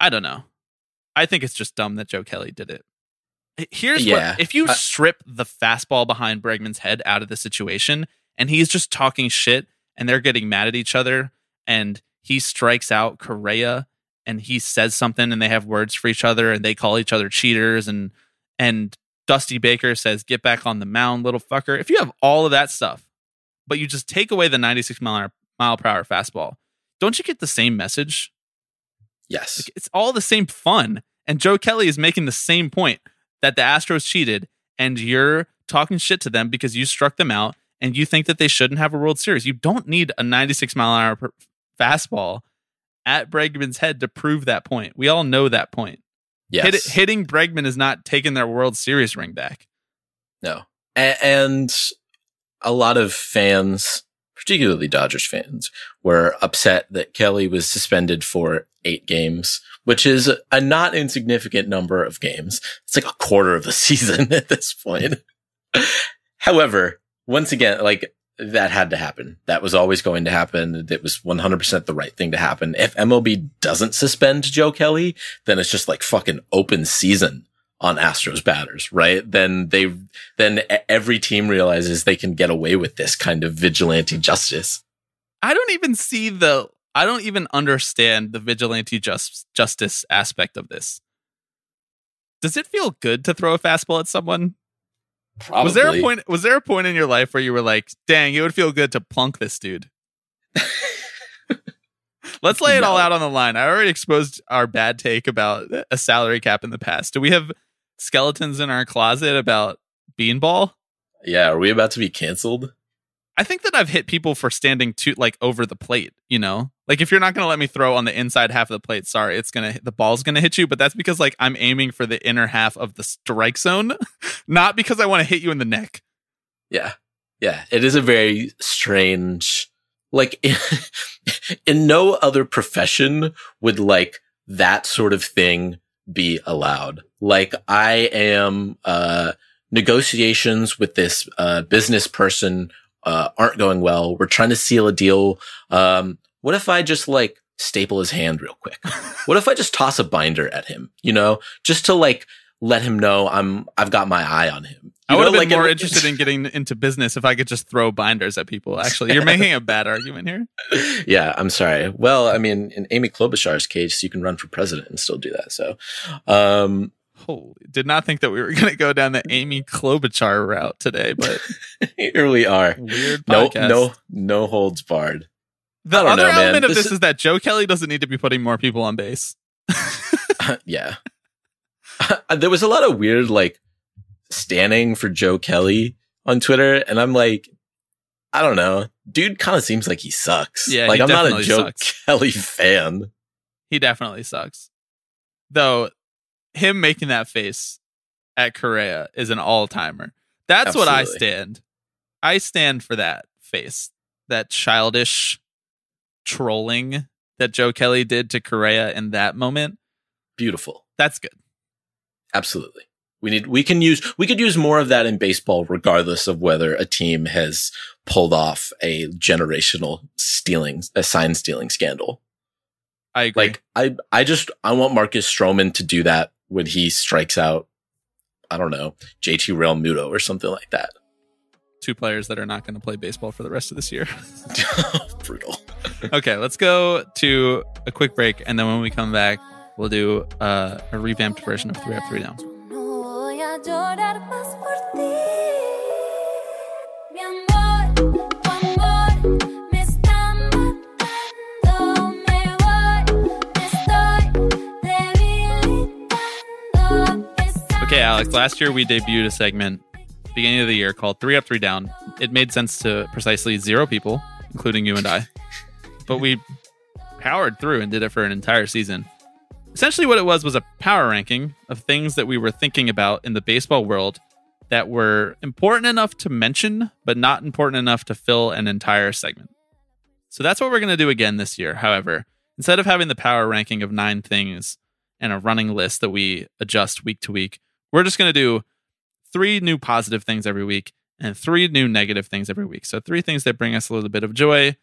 I don't know. I think it's just dumb that Joe Kelly did it. Here's Yeah. what if you I- strip the fastball behind Bregman's head out of the situation and he's just talking shit and they're getting mad at each other and he strikes out Correa and he says something and they have words for each other and they call each other cheaters and and Dusty Baker says get back on the mound little fucker. If you have all of that stuff but you just take away the 96 mile, hour, mile per hour fastball, don't you get the same message? yes. Like, it's all the same fun. And Joe Kelly is making the same point that the Astros cheated and you're talking shit to them because you struck them out and you think that they shouldn't have a World Series. You don't need a 96 mile an hour per- fastball at Bregman's head to prove that point. We all know that point. Yes. Hit, hitting Bregman is not taking their World Series ring back. No. A- and a lot of fans, particularly Dodgers fans, were upset that Kelly was suspended for eight games, which is a not insignificant number of games. It's like a quarter of the [laughs] season at this point. However, once again, like that had to happen. That was always going to happen. It was 100% the right thing to happen. If MLB doesn't suspend Joe Kelly, then it's just like fucking open season on Astros batters, right? Then they, then every team realizes they can get away with this kind of vigilante justice. I don't even see the I don't even understand the vigilante just, justice aspect of this. Does it feel good to throw a fastball at someone? Probably. Was there a point was there a point in your life where you were like, "Dang, it would feel good to plunk this dude." [laughs] Let's lay it all out on the line. I already exposed our bad take about a salary cap in the past. Do we have skeletons in our closet about beanball? Yeah. Are we about to be canceled? I think that I've hit people for standing too like over the plate, you know? Like if you're not going to let me throw on the inside half of the plate, sorry, it's going to the ball's going to hit you, but that's because like I'm aiming for the inner half of the strike zone, [laughs] not because I want to hit you in the neck. Yeah. Yeah. It is a very strange, like in, [laughs] in no other profession would like that sort of thing be allowed. Like I am, uh, negotiations with this, uh, business person, uh, aren't going well. We're trying to seal a deal. Um, what if I just like staple his hand real quick? what if I just toss a binder at him, you know, just to like let him know I'm, I've got my eye on him. I would know, have been like, more interested in getting into business if I could just throw binders at people. Actually, you're making a bad argument here. [laughs] yeah, I'm sorry. Well, I mean, in Amy Klobuchar's case, you can run for president and still do that. So, um, Holy, did not think that we were going to go down the Amy Klobuchar route today, but [laughs] here we are. weird Podcast. No, no, no holds barred. The other know, man. element of This this is- is that Joe Kelly doesn't need to be putting more people on base. [laughs] [laughs] yeah. [laughs] there was a lot of weird, like, standing for Joe Kelly on Twitter. And I'm like, I don't know. Dude kind of seems like he sucks. Yeah, Like, I'm not a Joe sucks. Kelly fan. He definitely sucks. Though him making that face at Correa is an all timer. That's what I stand. I stand for that face, that childish trolling that Joe Kelly did to Correa in that moment. Beautiful. That's good. Absolutely. We need, we can use, we could use more of that in baseball, regardless of whether a team has pulled off a generational stealing, a sign stealing scandal. I agree. Like, I, I just, I want Marcus Stroman to do that when he strikes out, I don't know, JT Realmuto or something like that. Two players that are not going to play baseball for the rest of this year. [laughs] [laughs] Brutal. okay, let's go to a quick break, and then when we come back, we'll do uh, a revamped version of Three Up, Three Down. No voy a llorar más por ti. Mi amor, tu amor me está matando. Me voy, me estoy debilitando. Esa Okay, Alex, last year we debuted a segment beginning of the year called Three Up, Three Down. It made sense to precisely zero people, including you and I, but we powered through and did it for an entire season. Essentially, what it was was a power ranking of things that we were thinking about in the baseball world that were important enough to mention, but not important enough to fill an entire segment. So that's what we're going to do again this year. However, instead of having the power ranking of nine things and a running list that we adjust week to week, we're just going to do three new positive things every week and three new negative things every week. So, three things that bring us a little bit of joy,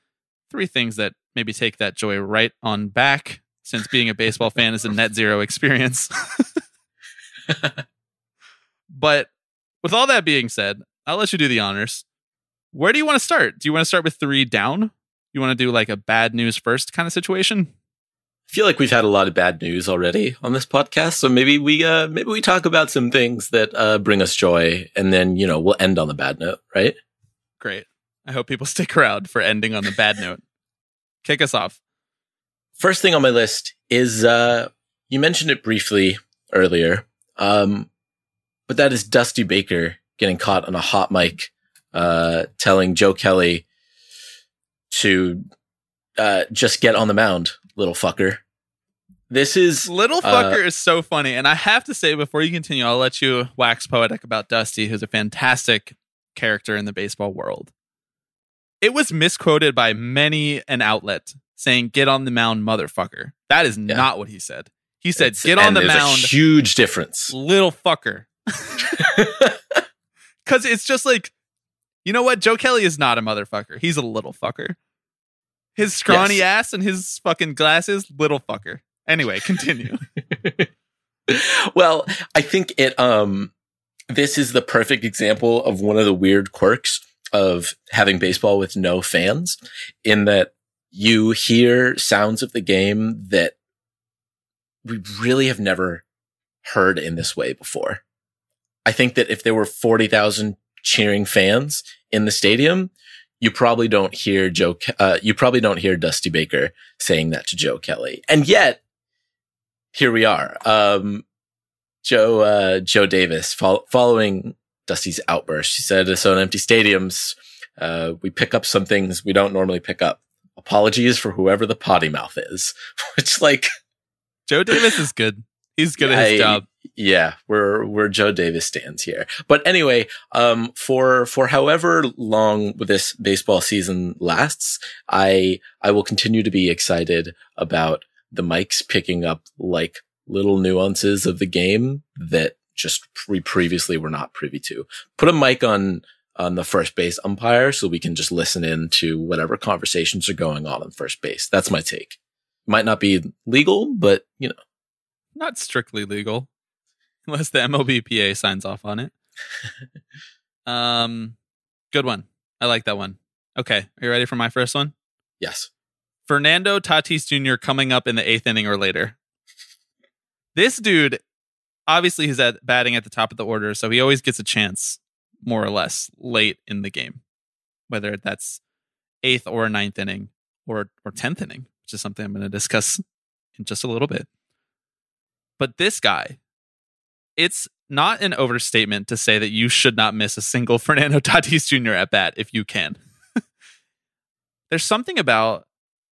three things that maybe take that joy right on back, since being a baseball fan is a net zero experience. [laughs] but with all that being said, I'll let you do the honors. Where do you want to start? Do you want to start with three down? You want to do like a bad news first kind of situation? I feel like we've had a lot of bad news already on this podcast, so maybe we uh maybe we talk about some things that uh bring us joy, and then you know we'll end on the bad note, right? Great. I hope people [laughs] stick around for ending on the bad note. Kick us off. First thing on my list is uh you mentioned it briefly earlier, um, but that is Dusty Baker getting caught on a hot mic uh, telling Joe Kelly to uh, just get on the mound, little fucker. This is Little Uh, fucker is so funny. And I have to say, before you continue, I'll let you wax poetic about Dusty, who's a fantastic character in the baseball world. It was misquoted by many an outlet saying, get on the mound, motherfucker. That is Yeah. not what he said. He said, it's- get on and the mound, huge difference. little fucker. [laughs] [laughs] Because it's just like, you know what? Joe Kelly is not a motherfucker. He's a little fucker. His scrawny Yes. ass and his fucking glasses, little fucker. Anyway, continue. [laughs] well, I think it um this is the perfect example of one of the weird quirks of having baseball with no fans in that you hear sounds of the game that we really have never heard in this way before. I think that if there were 40,000 cheering fans in the stadium, you probably don't hear Joe, uh, you probably don't hear Dusty Baker saying that to Joe Kelly. And yet, here we are. Um, Joe, uh, Joe Davis fol- following Dusty's outburst. She said, so in empty stadiums, uh, we pick up some things we don't normally pick up. Apologies for whoever the potty mouth is, [laughs] which like, Joe Davis is good. He's good at his I- job. Yeah, we're we're Joe Davis stands here. But anyway, um, for for however long this baseball season lasts, I I will continue to be excited about the mics picking up like little nuances of the game that just we previously were not privy to. Put a mic on on the first base umpire so we can just listen in to whatever conversations are going on on first base. That's my take. Might not be legal, but you know. Not strictly legal, [laughs] unless the MLBPA signs off on it. [laughs] um, good one. I like that one. Okay, are you ready for my first one? Yes. Fernando Tatis Jr. coming up in the eighth inning or later. This dude, obviously, he's at batting at the top of the order, so he always gets a chance, more or less, late in the game, whether that's eighth or ninth inning or or tenth inning, which is something I'm going to discuss in just a little bit. But this guy, it's not an overstatement to say that you should not miss a single [laughs] Fernando Tatis Jr. at bat if you can. [laughs] There's something about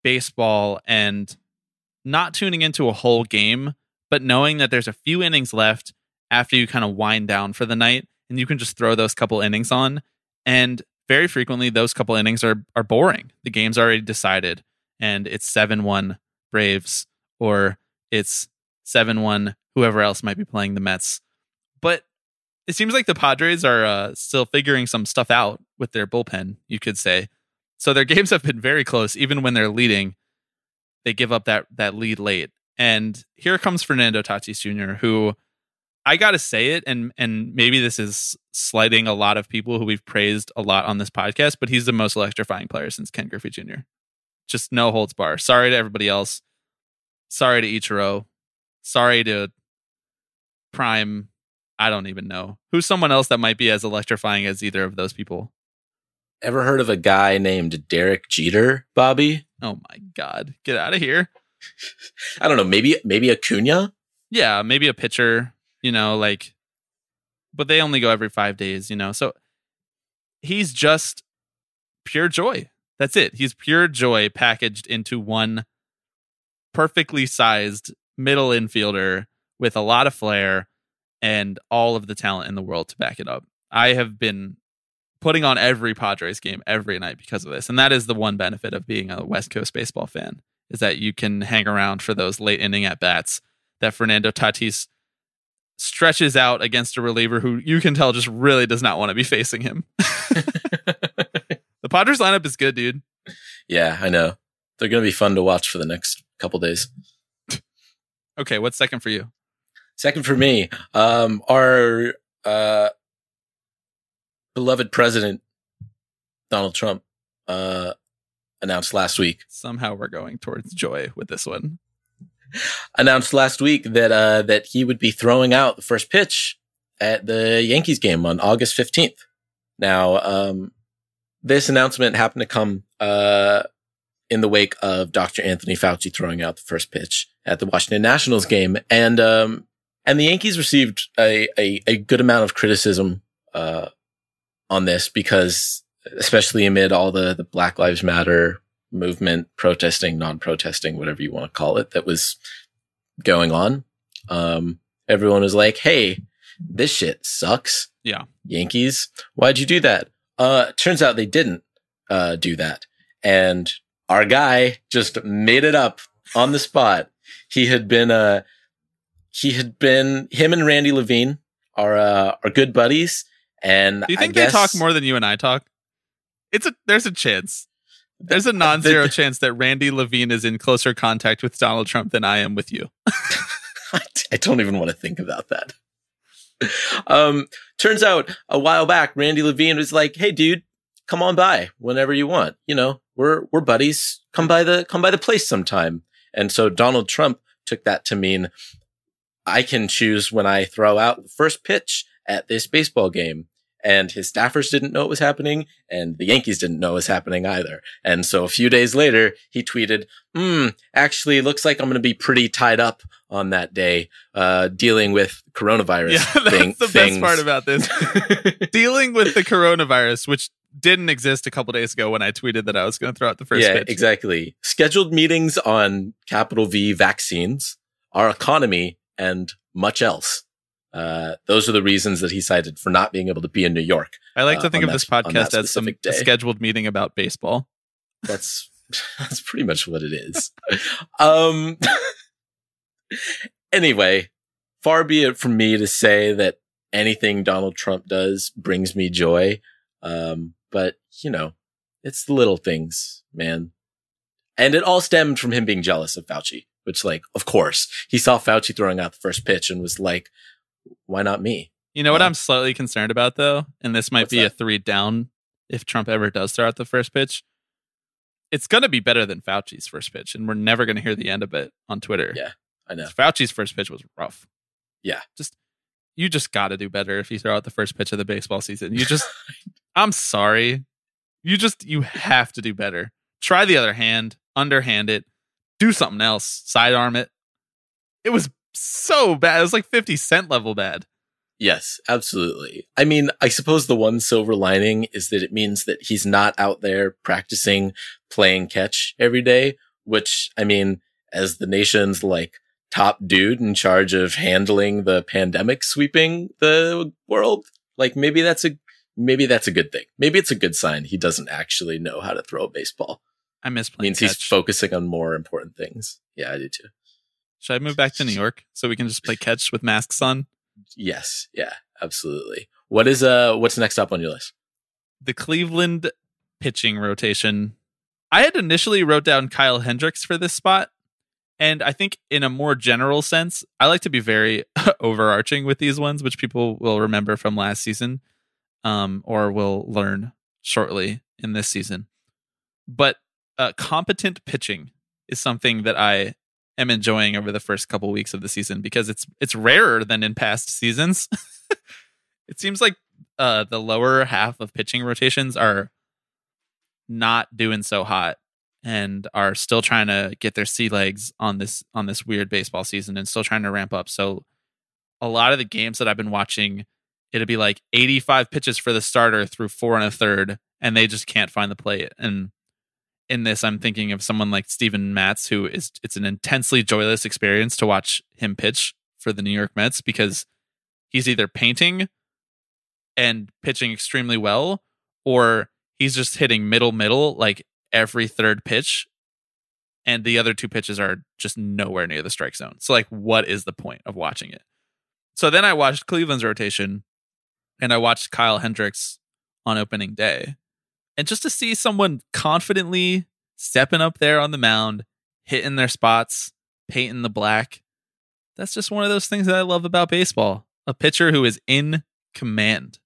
baseball and not tuning into a whole game, but knowing that there's a few innings left after you kind of wind down for the night and you can just throw those couple innings on. And very frequently, those couple innings are, are boring. The game's already decided and it's 7 1 Braves or it's 7 1 whoever else might be playing the Mets. But it seems like the Padres are uh, still figuring some stuff out with their bullpen, you could say. So their [laughs] games have been very close, even when they're leading. They give up that that lead late, and here comes Fernando Tatis Jr., who I gotta say it, and and maybe this is slighting a lot of people who we've praised a lot on this podcast, but he's the most electrifying player since Ken Griffey Jr. Just no holds bar. Sorry to everybody else. Sorry to Ichiro. Sorry to Prime. I don't even know who's someone else that might be as electrifying as either of those people. Ever heard of a guy named Derek Jeter, Bobby? Oh my god, get out of here. [laughs] I don't know. Maybe maybe Acuna. Yeah, maybe a pitcher, you know, like but they only go every 5 days, you know. So he's just pure joy. That's it. He's pure joy packaged into one perfectly sized middle infielder with a lot of flair and all of the talent in the world to back it up. I have been putting on every Padres game every night because of this. And that is the one benefit of being a West Coast baseball fan is that you can hang around for those late inning at bats that Fernando Tatis stretches out against a reliever who you can tell just really does not want to be facing him. [laughs] [laughs] the Padres lineup is good, dude. Yeah, I know. They're going to be fun to watch for the next couple days. [laughs] Okay, what's second for you? Second for me, um, our uh, beloved president Donald Trump uh, announced last week Somehow we're going towards joy with this one. announced last week that uh, that he would be throwing out the first pitch at the Yankees game on August fifteenth. Now, um, this announcement happened to come uh, in the wake of Dr. Anthony Fauci throwing out the first pitch at the Washington Nationals game, and um, and the Yankees received a, a, a good amount of criticism uh, on this because, especially amid all the, the Black Lives Matter movement, protesting, non-protesting, whatever you want to call it, that was going on. Um, everyone was like, Hey, this shit sucks. Yeah. Yankees. Why'd you do that? Uh, turns out they didn't, uh, do that. And our guy just made it up on the spot. He had been, uh, he had been, him and Randy Levine are, uh, are good buddies. And Do you I think guess, they talk more than you and I talk? It's a there's a chance. There's a non-zero chance that Randy Levine is in closer contact with Donald Trump than I am with you. [laughs] I don't even want to think about that. Um, turns out a while back, Randy Levine was like, "Hey, dude, come on by whenever you want. You know, we're we're buddies. Come by the come by the place sometime." And so Donald Trump took that to mean I can choose when I throw out the first pitch at this baseball game. And his staffers didn't know it was happening, and the Yankees didn't know it was happening either. And so a few days later, he tweeted, Hmm, actually, looks like I'm going to be pretty tied up on that day, uh, dealing with coronavirus Yeah, [laughs] that's thing- the things. best part about this. [laughs] Dealing with the coronavirus, which didn't exist a couple days ago when I tweeted that I was going to throw out the first yeah, pitch. exactly. Scheduled meetings on capital V vaccines, our economy, and much else. Uh, those are the reasons that he cited for not being able to be in New York. I like to uh, think of this that- that podcast as some day. scheduled meeting about baseball. That's [laughs] that's pretty much what it is. [laughs] um [laughs] anyway, far be it from me to say that anything Donald Trump does brings me joy. Um, but you know, it's the little things, man. And it all stemmed from him being jealous of Fauci, which like, of course, he saw Fauci throwing out the first pitch and was like, why not me? You know what I'm slightly concerned about though, and this might be a three down if Trump ever does throw out the first pitch. It's going to be better than Fauci's first pitch, and we're never going to hear the end of it on Twitter. Yeah. I know. Fauci's first pitch was rough. Yeah. Just you just got to do better if you throw out the first pitch of the baseball season. You [laughs] just I'm sorry. You just you have to do better. Try the other hand, underhand it, do something else, sidearm it. It was so bad. It was like 50 cent level bad. Yes, absolutely. I mean, I suppose the one silver lining is that it means that he's not out there practicing playing catch every day, which I mean, as the nation's like top dude in charge of handling the pandemic sweeping the world, like maybe that's a maybe that's a good thing. Maybe it's a good sign he doesn't actually know how to throw a baseball. I miss playing means he's focusing on more important things. Yeah, I do too. Should I move back to New York so we can just play catch with masks on? Yes, yeah, absolutely. What is uh what's next up on your list? the Cleveland pitching rotation. I had initially wrote down Kyle Hendricks for this spot. And I think in a more general sense, I like to be very [laughs] overarching with these ones, which people will remember from last season, um, or will learn shortly in this season. But uh, competent pitching is something that I am enjoying over the first couple weeks of the season because it's it's rarer than in past seasons. [laughs] it seems like uh, the lower half of pitching rotations are not doing so hot and are still trying to get their sea legs on this on this weird baseball season and still trying to ramp up. So a lot of the games that I've been watching, it'll be like 85 pitches for the starter through four and a third, and they just can't find the plate. And in this, I'm thinking of someone like Steven Matz, who is it's an intensely joyless experience to watch him pitch for the New York Mets because he's either painting and pitching extremely well, or he's just hitting middle middle like every third pitch, and the other two pitches are just nowhere near the strike zone. So like, what is the point of watching it? So then I watched Cleveland's rotation, and I watched Kyle Hendricks on opening day, and just to see someone confidently stepping up there on the mound, hitting their spots, painting the black. That's just one of those things that I love about baseball. A pitcher who is in command,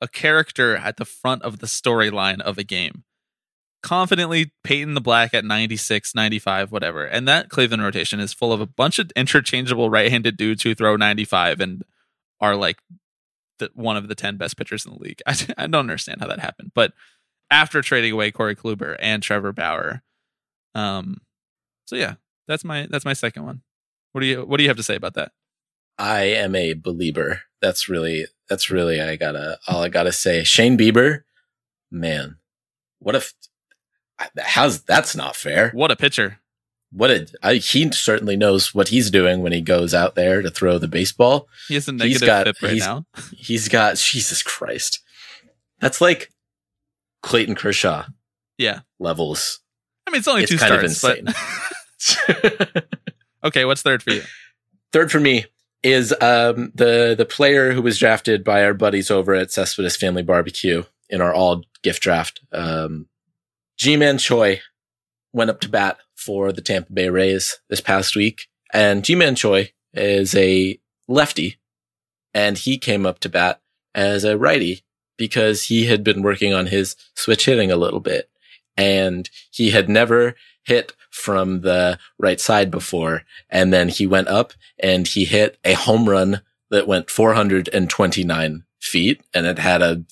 a character at the front of the storyline of a game, confidently painting the black at 96, 95, whatever. And that Cleveland rotation is full of a bunch of interchangeable right handed dudes who throw 95 and are like the, one of the 10 best pitchers in the league. I, [laughs] I don't understand how that happened. But after trading away Corey Kluber and Trevor Bauer, um, so yeah, that's my that's my second one. What do you what do you have to say about that? I am a believer. That's really That's really I gotta all I gotta say. Shane Bieber, man, what if? How's that's not fair? What a pitcher. What a I, he certainly knows what he's doing when he goes out there to throw the baseball. He has a He's negative got- FIP right he's- now. He's got Jesus Christ. That's like Clayton Kershaw Yeah. levels. I mean, it's only It's two kind of starts, but [laughs] [laughs] okay. What's third for you? Third for me is um, the the player who was drafted by our buddies over at Cespedes Family Barbecue in our all gift draft. Um, Ji-Man Choi went up to bat for the Tampa Bay Rays this past week, and Ji-Man Choi is a lefty, and he came up to bat as a righty because he had been working on his switch hitting a little bit, and he had never hit from the right side before, and then he went up and he hit a home run that went 429 feet and it had a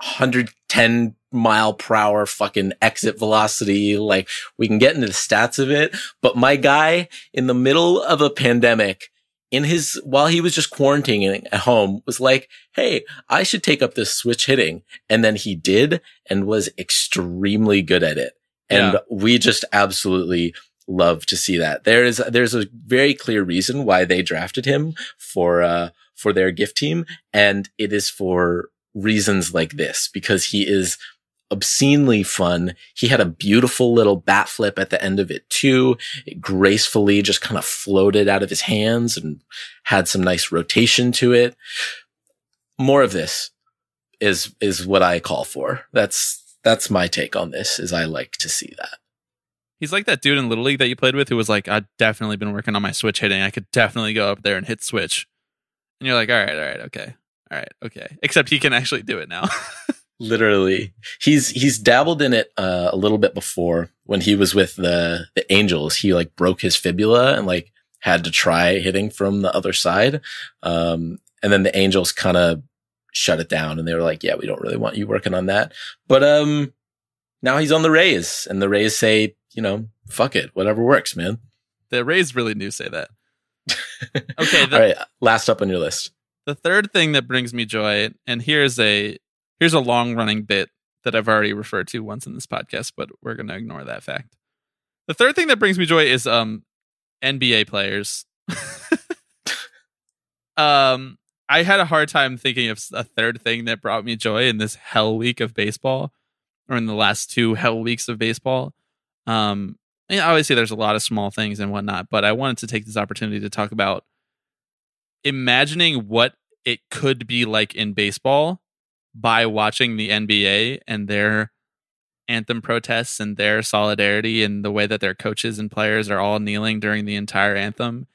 110 mile per hour fucking exit velocity. Like we can get into the stats of it, but my guy in the middle of a pandemic in his, while he was just quarantining at home was like, Hey, I should take up this switch hitting. And then he did and was extremely good at it. And Yeah. we just absolutely love to see that. There is there's a very clear reason why they drafted him for uh for their gift team and it is for reasons like this because he is obscenely fun. He had a beautiful little bat flip at the end of it too. It gracefully just kind of floated out of his hands and had some nice rotation to it. More of this is is what I call for. That's that's my take on this is I like to see that. He's like that dude in Little League that you played with who was like, I've definitely been working on my switch hitting. I could definitely go up there and hit switch. And you're like, all right, all right, okay. All right, okay. Except he can actually do it now. [laughs] Literally, he's he's dabbled in it uh, a little bit before when he was with the the Angels. He like broke his fibula and like had to try hitting from the other side. Um, and then the Angels kind of shut it down, and they were like, "Yeah, we don't really want you working on that." But um, now he's on the Rays, and the Rays say, you know, fuck it, whatever works, man. the Rays really do say that. [laughs] Okay, the, All right, last up on your list. the third thing that brings me joy, and here's a here's a long running bit that I've already referred to once in this podcast, but we're gonna ignore that fact. The third thing that brings me joy is um NBA players. [laughs] um I had a hard time thinking of a third thing that brought me joy in this hell week of baseball, or in the last two hell weeks of baseball. Um, and obviously, there's a lot of small things and whatnot, but I wanted to take this opportunity to talk about imagining what it could be like in baseball by watching the NBA and their anthem protests and their solidarity and the way that their coaches and players are all kneeling during the entire anthem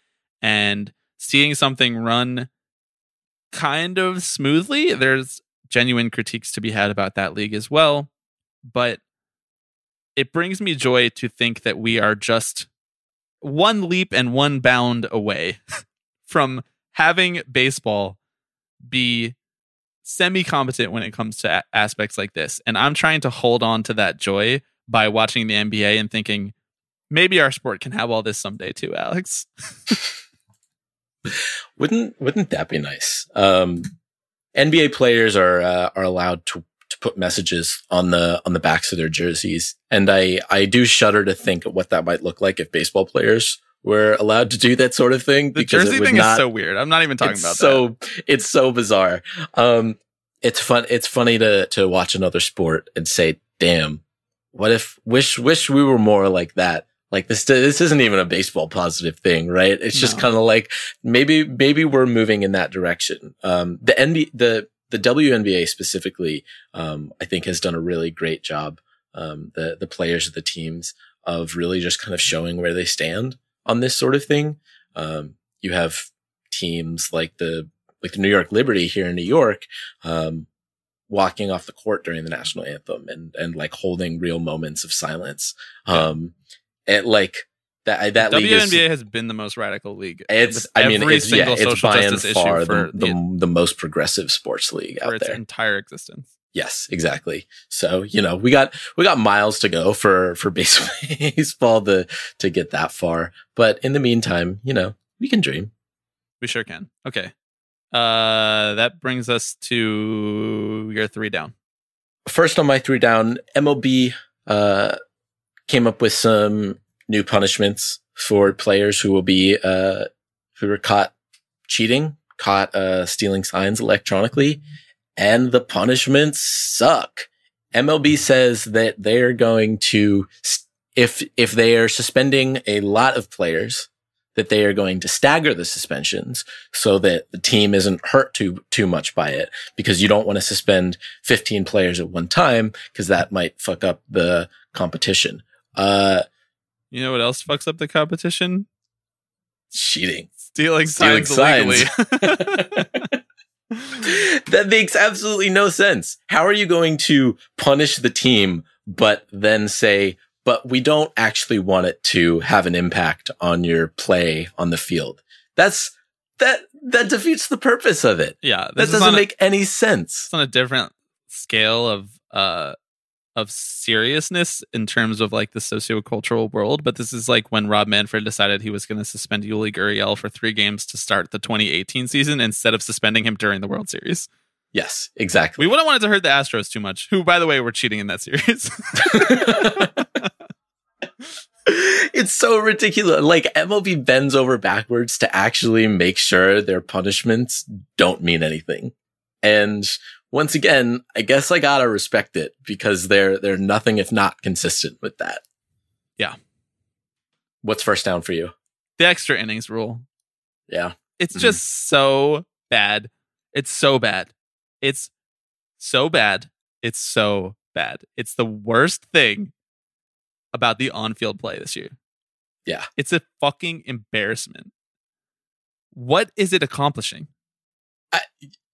and seeing something run kind of smoothly. There's genuine critiques to be had about that league as well, but it brings me joy to think that we are just one leap and one bound away [laughs] from having baseball be semi competent when it comes to a- aspects like this. And I'm trying to hold on to that joy by watching the NBA and thinking maybe our sport can have all this someday too, Alex. [laughs] Wouldn't wouldn't that be nice? Um, NBA players are uh, are allowed to to put messages on the on the backs of their jerseys, and I I do shudder to think what that might look like if baseball players were allowed to do that sort of thing. The because it jersey thing not- is so weird. I'm not even talking it's about that. so it's so bizarre. Um, it's fun. It's funny to to watch another sport and say, "Damn, what if wish wish we were more like that." Like this, this isn't even a baseball positive thing, right? It's just No. kind of like maybe maybe we're moving in that direction. Um, the NBA, the the WNBA specifically, um, I think has done a really great job. Um, the the players of the teams of really just kind of showing where they stand on this sort of thing. Um, you have teams like the like the New York Liberty here in New York, um, walking off the court during the national anthem and and like holding real moments of silence. Um, and like that that league is WNBA has been the most radical league. it's I mean it's yeah it's by and far the, the, the, most progressive sports league for out its there. entire existence. Yes, exactly. So, you know, we got, we got miles to go for, for [laughs] base- baseball to, to get that far. But in the meantime, you know, we can dream. We sure can. Okay. Uh, that brings us to your three down. First on my three down, MLB uh, came up with some new punishments for players who will be uh, who were caught cheating, caught uh, stealing signs electronically, and the punishments suck. MLB says that they are going to if if they are suspending a lot of players that they are going to stagger the suspensions so that the team isn't hurt too too much by it because you don't want to suspend 15 players at one time because that might fuck up the competition. Uh You know what else fucks up the competition? cheating. Stealing, Stealing signs, signs. illegally. [laughs] [laughs] [laughs] that makes absolutely no sense. How are you going to punish the team but then say but we don't actually want it to have an impact on your play on the field? That's that that defeats the purpose of it. yeah, That doesn't on a- make any sense. it's on a different scale of uh of seriousness in terms of like the sociocultural world, but this is like when Rob Manfred decided he was going to suspend Yuli Gurriel for three games to start the 2018 season instead of suspending him during the World Series. Yes, exactly. We wouldn't want it to hurt the Astros too much, who, by the way, were cheating in that series. [laughs] it's so ridiculous. Like MLB bends over backwards to actually make sure their punishments don't mean anything. And once again, I guess I gotta respect it because they're they're nothing if not consistent with that. Yeah. What's first down for you? the extra innings rule. Yeah. It's Mhm. just so bad. It's so bad. It's so bad. It's so bad. It's the worst thing about the on field play this year. Yeah. It's a fucking embarrassment. What is it accomplishing?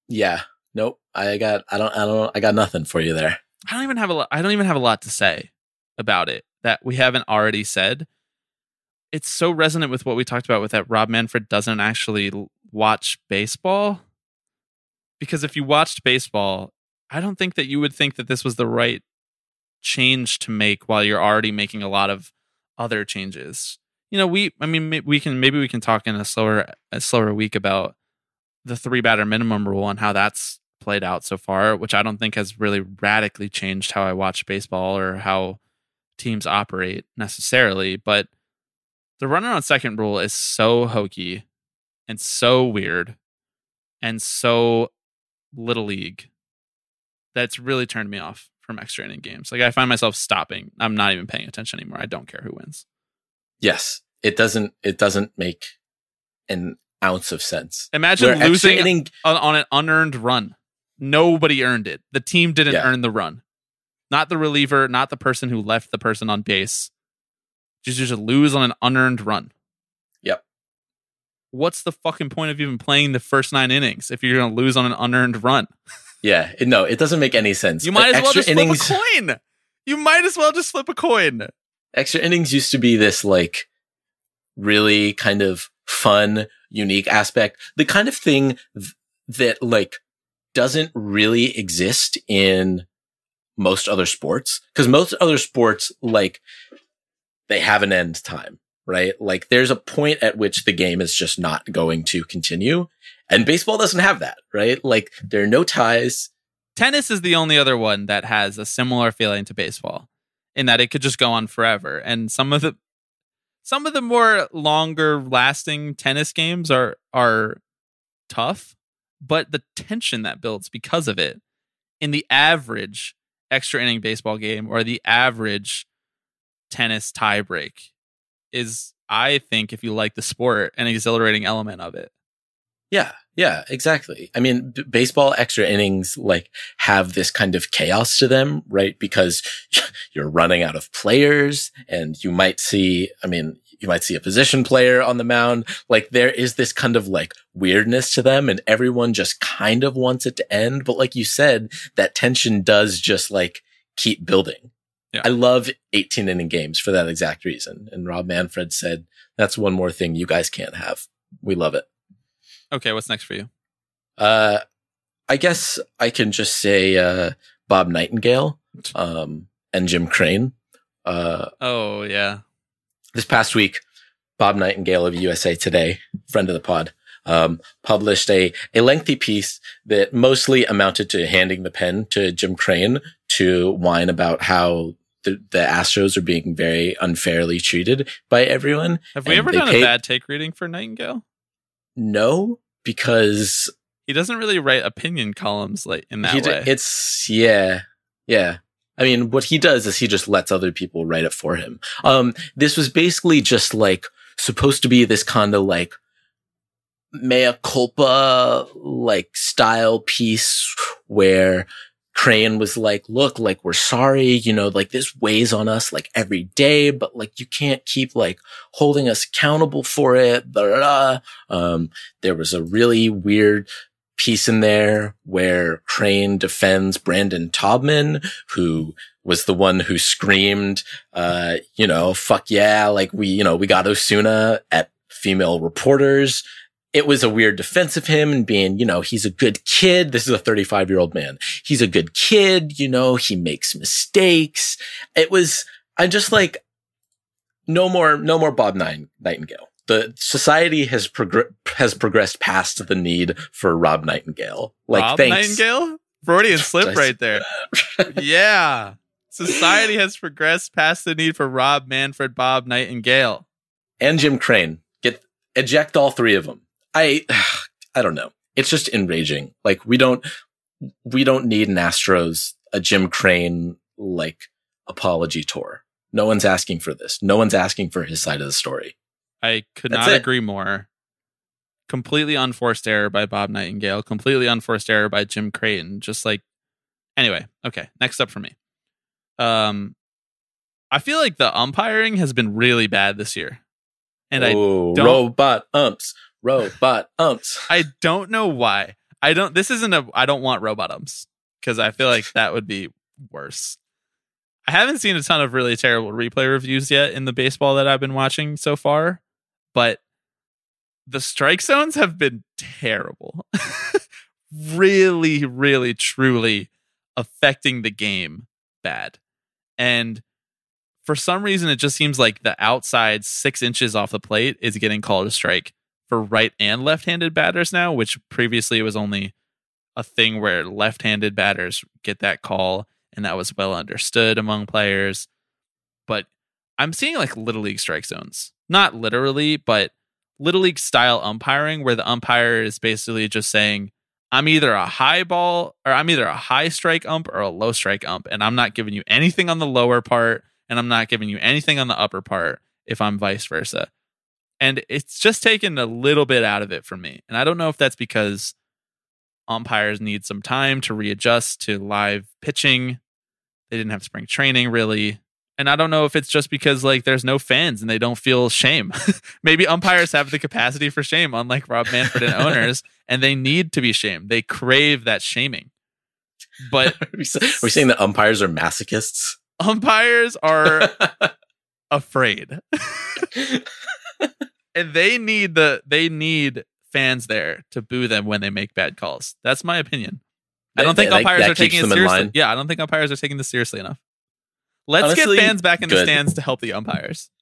Yeah. Nope. I got I don't I don't I got nothing for you there. I don't even have a lot, I don't even have a lot to say about it that we haven't already said. It's so resonant with what we talked about with that Rob Manfred doesn't actually watch baseball. Because if you watched baseball, I don't think that you would think that this was the right change to make while you're already making a lot of other changes. You know, we I mean we can maybe we can talk in a slower a slower week about the three batter minimum rule and how that's played out so far, which I don't think has really radically changed how I watch baseball or how teams operate necessarily. But the runner on second rule is so hokey and so weird and so little league that's really turned me off from extra inning games. Like I find myself stopping. I'm not even paying attention anymore. I don't care who wins. Yes. It doesn't it doesn't make an ounce of sense. Imagine Where losing inning on, on an unearned run. Nobody earned it. The team didn't Yeah. earn the run. Not the reliever, not the person who left the person on base. Just just lose on an unearned run. Yep. What's the fucking point of even playing the first nine innings if you're going to lose on an unearned run? Yeah, no, it doesn't make any sense. You might as well just innings, flip a coin. You might as well just flip a coin. extra innings used to be this like really kind of fun, unique aspect. The kind of thing th- that like doesn't really exist in most other sports. Cause most other sports, like they have an end time, right? Like there's a point at which the game is just not going to continue. And baseball doesn't have that, right? Like there are no ties. Tennis is the only other one that has a similar feeling to baseball in that it could just go on forever. And some of the some of the more longer lasting tennis games are are tough, but the tension that builds because of it in the average extra inning baseball game or the average tennis tiebreak is I think if you like the sport an exhilarating element of it. Yeah, yeah, exactly. I mean, b- baseball extra innings like have this kind of chaos to them, right? Because [laughs] you're running out of players and you might see, I mean, you might see a position player on the mound. Like there is this kind of like weirdness to them and everyone just kind of wants it to end. But like you said, that tension does just like keep building. Yeah. I love 18 inning games for that exact reason. And Rob Manfred said, that's one more thing you guys can't have. We love it. Okay, what's next for you? Uh, I guess I can just say uh, Bob Nightingale um, and Jim Crane. Uh, Oh yeah. This past week, Bob Nightingale of USA Today, friend of the pod, um, published a, a lengthy piece that mostly amounted to handing the pen to Jim Crane to whine about how the, the Astros are being very unfairly treated by everyone. Have we ever done a bad take reading for Nightingale? No, because He doesn't really write opinion columns like in that he d- way. it's yeah, yeah. I mean, what he does is he just lets other people write it for him. Um, this was basically just like supposed to be this kind of like mea culpa like style piece where Crane was like, look, like we're sorry, you know, like this weighs on us like every day, but like you can't keep like holding us accountable for it. Blah, blah, blah. Um, there was a really weird piece in there where Crane defends Brandon Taubman, who was the one who screamed, uh, you know, fuck yeah, like we, you know, we got Osuna at female reporters. It was a weird defense of him and being, you know, he's a good kid. This is a 35 year old man. He's a good kid. You know, he makes mistakes. It was, I'm just like, no more, no more Bob Nine- Nightingale. The society has progr- has progressed past the need for Rob Nightingale. Like, Rob thanks. Nightingale? Freudian slip right there. [laughs] yeah. Society has progressed past the need for Rob Manfred Bob Nightingale. and Jim Crane. Get eject all three of them. I [sighs] I don't know. It's just enraging. Like we don't we don't need an Astros a Jim Crane like apology tour. No one's asking for this. No one's asking for his side of the story. I could That's not it. agree more. Completely unforced error by Bob Nightingale. Completely unforced error by Jim Crane. Just like, anyway, okay. Next up for me. Um, I feel like the umpiring has been really bad this year, and I don't- robot umps, robot umps. [laughs] I don't know why. I don't. This isn't a. I don't want robot umps because I feel like that would be worse. I haven't seen a ton of really terrible replay reviews yet in the baseball that I've been watching so far, but the strike zones have been terrible. [laughs] really, really, truly affecting the game bad. And for some reason, it just seems like the outside six inches off the plate is getting called a strike for right and left handed batters now, which previously it was only a thing where left handed batters get that call, and that was well understood among players. But I'm seeing like little league strike zones, not literally, but little league style umpiring where the umpire is basically just saying, I'm either a high ball or I'm either a high strike ump or a low strike ump, and I'm not giving you anything on the lower part, and I'm not giving you anything on the upper part if I'm vice versa. And it's just taken a little bit out of it for me. And I don't know if that's because umpires need some time to readjust to live pitching. They didn't have spring training really. And I don't know if it's just because like there's no fans and they don't feel shame. [laughs] Maybe umpires have the capacity for shame, unlike Rob Manfred and owners, [laughs] and they need to be shamed. They crave that shaming. But [laughs] Are we, say- are we saying that umpires are masochists? umpires are afraid. and they need the they need fans there to boo them when they make bad calls. That's my opinion. I don't think that- umpires are taking it seriously. Yeah, I don't think umpires are taking this seriously enough. Let's Honestly, get fans back in the stands to help the umpires. [laughs]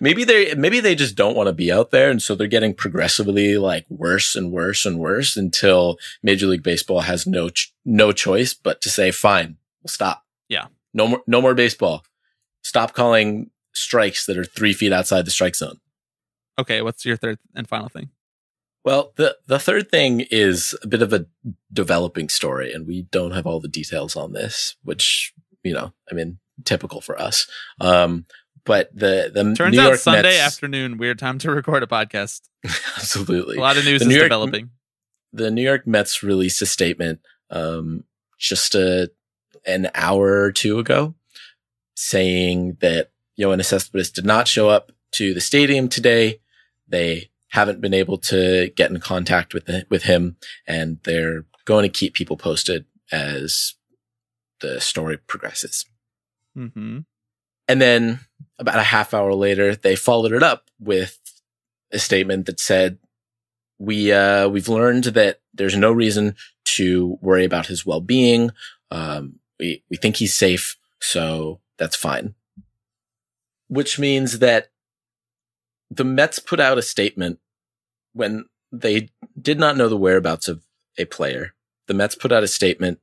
maybe they maybe they just don't want to be out there and so they're getting progressively like worse and worse and worse until major league baseball has no ch- no choice but to say fine we'll stop Yeah. no more no more baseball stop calling strikes that are three feet outside the strike zone Okay, what's your third and final thing? Well the the third thing is a bit of a developing story and we don't have all the details on this which you know i mean typical for us um but the the Turns New out York Sunday Mets, afternoon, weird time to [laughs] record a podcast. [laughs] absolutely A lot of news The is York- developing. the New York Mets released a statement um, just a, an hour or two ago saying that Yoenis Cespedes did not show up to the stadium today. They haven't been able to get in contact with the, with him, and they're going to keep people posted as the story progresses. hmm And then about a half hour later, they followed it up with a statement that said, we, uh, we've learned that there's no reason to worry about his well-being. Um, we, we think he's safe. So that's fine. Which means that the Mets put out a statement when they did not know the whereabouts of a player. The Mets put out a statement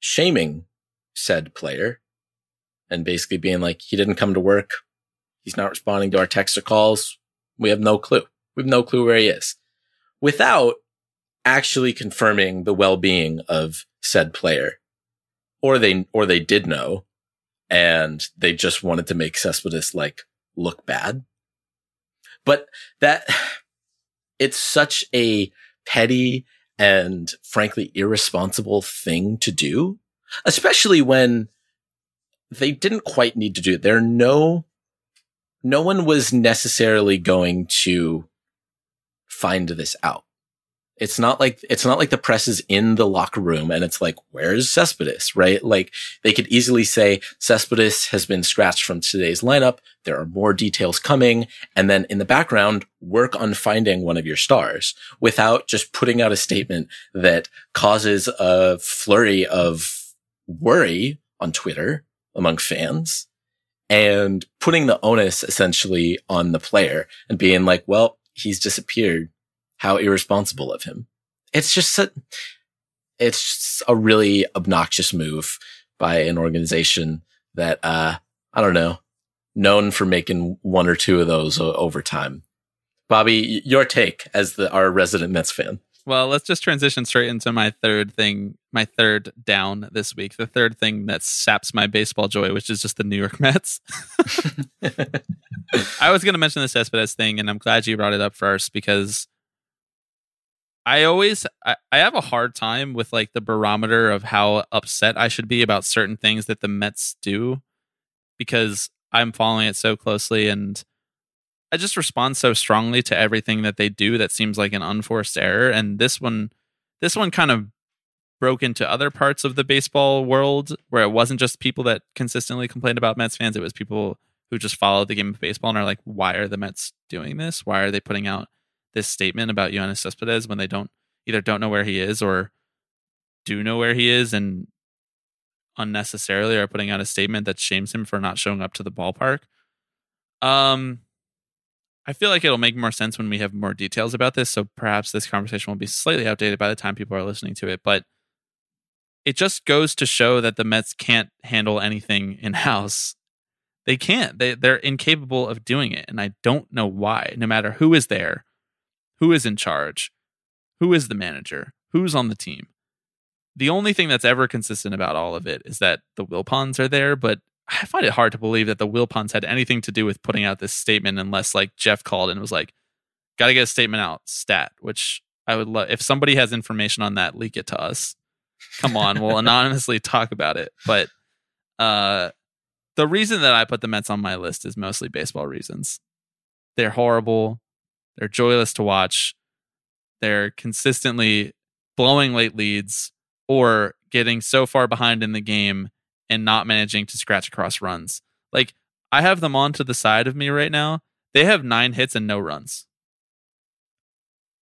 shaming said player and basically being like, he didn't come to work. He's not responding to our text or calls. We have no clue. We have no clue where he is without actually confirming the well-being of said player. Or they, or they did know and they just wanted to make Cespedes like look bad. But that, it's such a petty and frankly irresponsible thing to do, especially when they didn't quite need to do it. There are no, no one was necessarily going to find this out. It's not like, it's not like the press is in the locker room and it's like, where's Cespedes, right? Like they could easily say Cespedes has been scratched from today's lineup. There are more details coming. And then in the background, work on finding one of your stars without just putting out a statement that causes a flurry of worry on Twitter among fans and putting the onus essentially on the player and being like, well, he's disappeared. How irresponsible of him. It's just a, it's just a really obnoxious move by an organization that, uh, I don't know, known for making one or two of those over time. Bobby, your take as the, our resident Mets fan. Well, let's just transition straight into my third thing, my third down this week. The third thing that saps my baseball joy, which is just the New York [laughs] Mets. [laughs] I was going to mention the Cespedes thing, and I'm glad you brought it up first because I always I, I have a hard time with like the barometer of how upset I should be about certain things that the Mets do because I'm following it so closely and I just respond so strongly to everything that they do that seems like an unforced error. And this one this one kind of broke into other parts of the baseball world where it wasn't just people that consistently complained about Mets fans, it was people who just follow the game of baseball and are like, why are the Mets doing this? Why are they putting out this statement about Yoenis Cespedes when they don't either don't know where he is or do know where he is and unnecessarily are putting out a statement that shames him for not showing up to the ballpark. Um I feel like it'll make more sense when we have more details about this, so perhaps this conversation will be slightly outdated by the time people are listening to it, but it just goes to show that the Mets can't handle anything in house. They can't. They they're incapable of doing it, and I don't know why. No matter who is there, who is in charge, who is the manager, who's on the team. The only thing that's ever consistent about all of it is that the Wilpons are there, but I find it hard to believe that the Wilpons had anything to do with putting out this statement unless like Jeff called and was like, "Got to get a statement out, stat." Which I would love if somebody has information on that, leak it to us. Come on, we'll [laughs] anonymously talk about it. But uh, the reason that I put the Mets on my list is mostly baseball reasons. They're horrible. They're joyless to watch. They're consistently blowing late leads or getting so far behind in the game and not managing to scratch across runs. Like I have them on to the side of me right now. They have nine hits and no runs.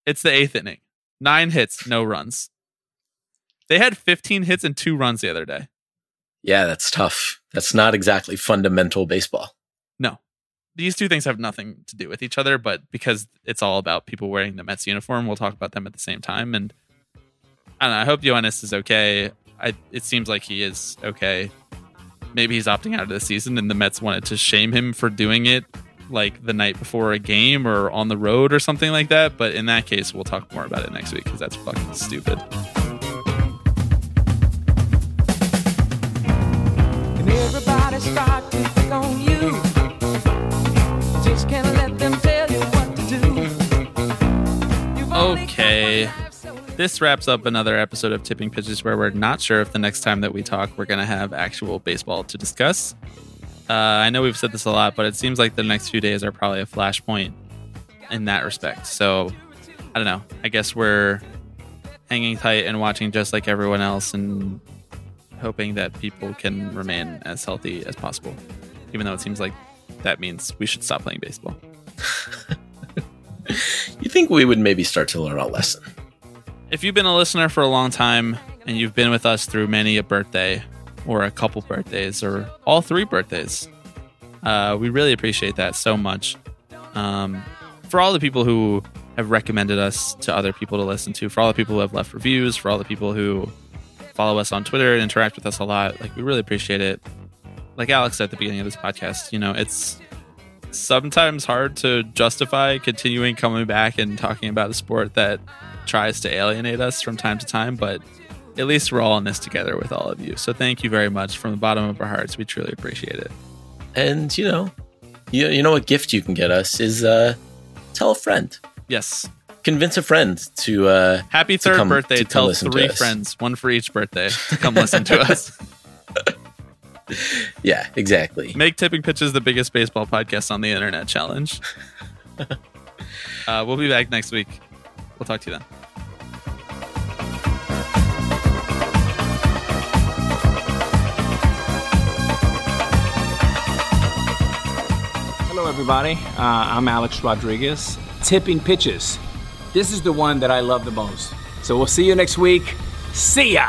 It's the eighth inning. Nine hits, no runs. They had 15 hits and two runs the other day. Yeah, that's tough. That's not exactly fundamental baseball. No. These two things have nothing to do with each other, but because it's all about people wearing the Mets uniform, we'll talk about them at the same time. And I don't know, I hope Yoenis is okay. I it seems like he is okay. Maybe he's opting out of the season and the Mets wanted to shame him for doing it like the night before a game or on the road or something like that. But in that case, we'll talk more about it next week because that's fucking stupid. And everybody start to pick on you. This wraps up another episode of Tipping Pitches where we're not sure if the next time that we talk, we're going to have actual baseball to discuss. Uh, I know we've said this a lot, but it seems like the next few days are probably a flashpoint in that respect. So I don't know. I guess we're hanging tight and watching just like everyone else and hoping that people can remain as healthy as possible, even though it seems like that means we should stop playing baseball. [laughs] You think we would maybe start to learn a lesson? If you've been a listener for a long time and you've been with us through many a birthday or a couple birthdays or all three birthdays, uh, we really appreciate that so much. Um, for all the people who have recommended us to other people to listen to, for all the people who have left reviews, for all the people who follow us on Twitter and interact with us a lot, like we really appreciate it. Like Alex said at the beginning of this podcast, you know, it's sometimes hard to justify continuing coming back and talking about a sport that tries to alienate us from time to time, but at least we're all in this together with all of you. So thank you very much from the bottom of our hearts. We truly appreciate it. And you know, you, you know what gift you can get us is uh, tell a friend, Yes. convince a friend to uh, Happy to third come- birthday. to Tell to three friends, one for each birthday, [laughs] to come listen to us. [laughs] Yeah, exactly. Make Tipping Pitches the biggest baseball podcast on the internet challenge. [laughs] uh, we'll be back next week. We'll talk to you then. Hello, everybody. Uh, I'm Alex Rodriguez. Tipping pitches. This is the one that I love the most. So we'll see you next week. See ya!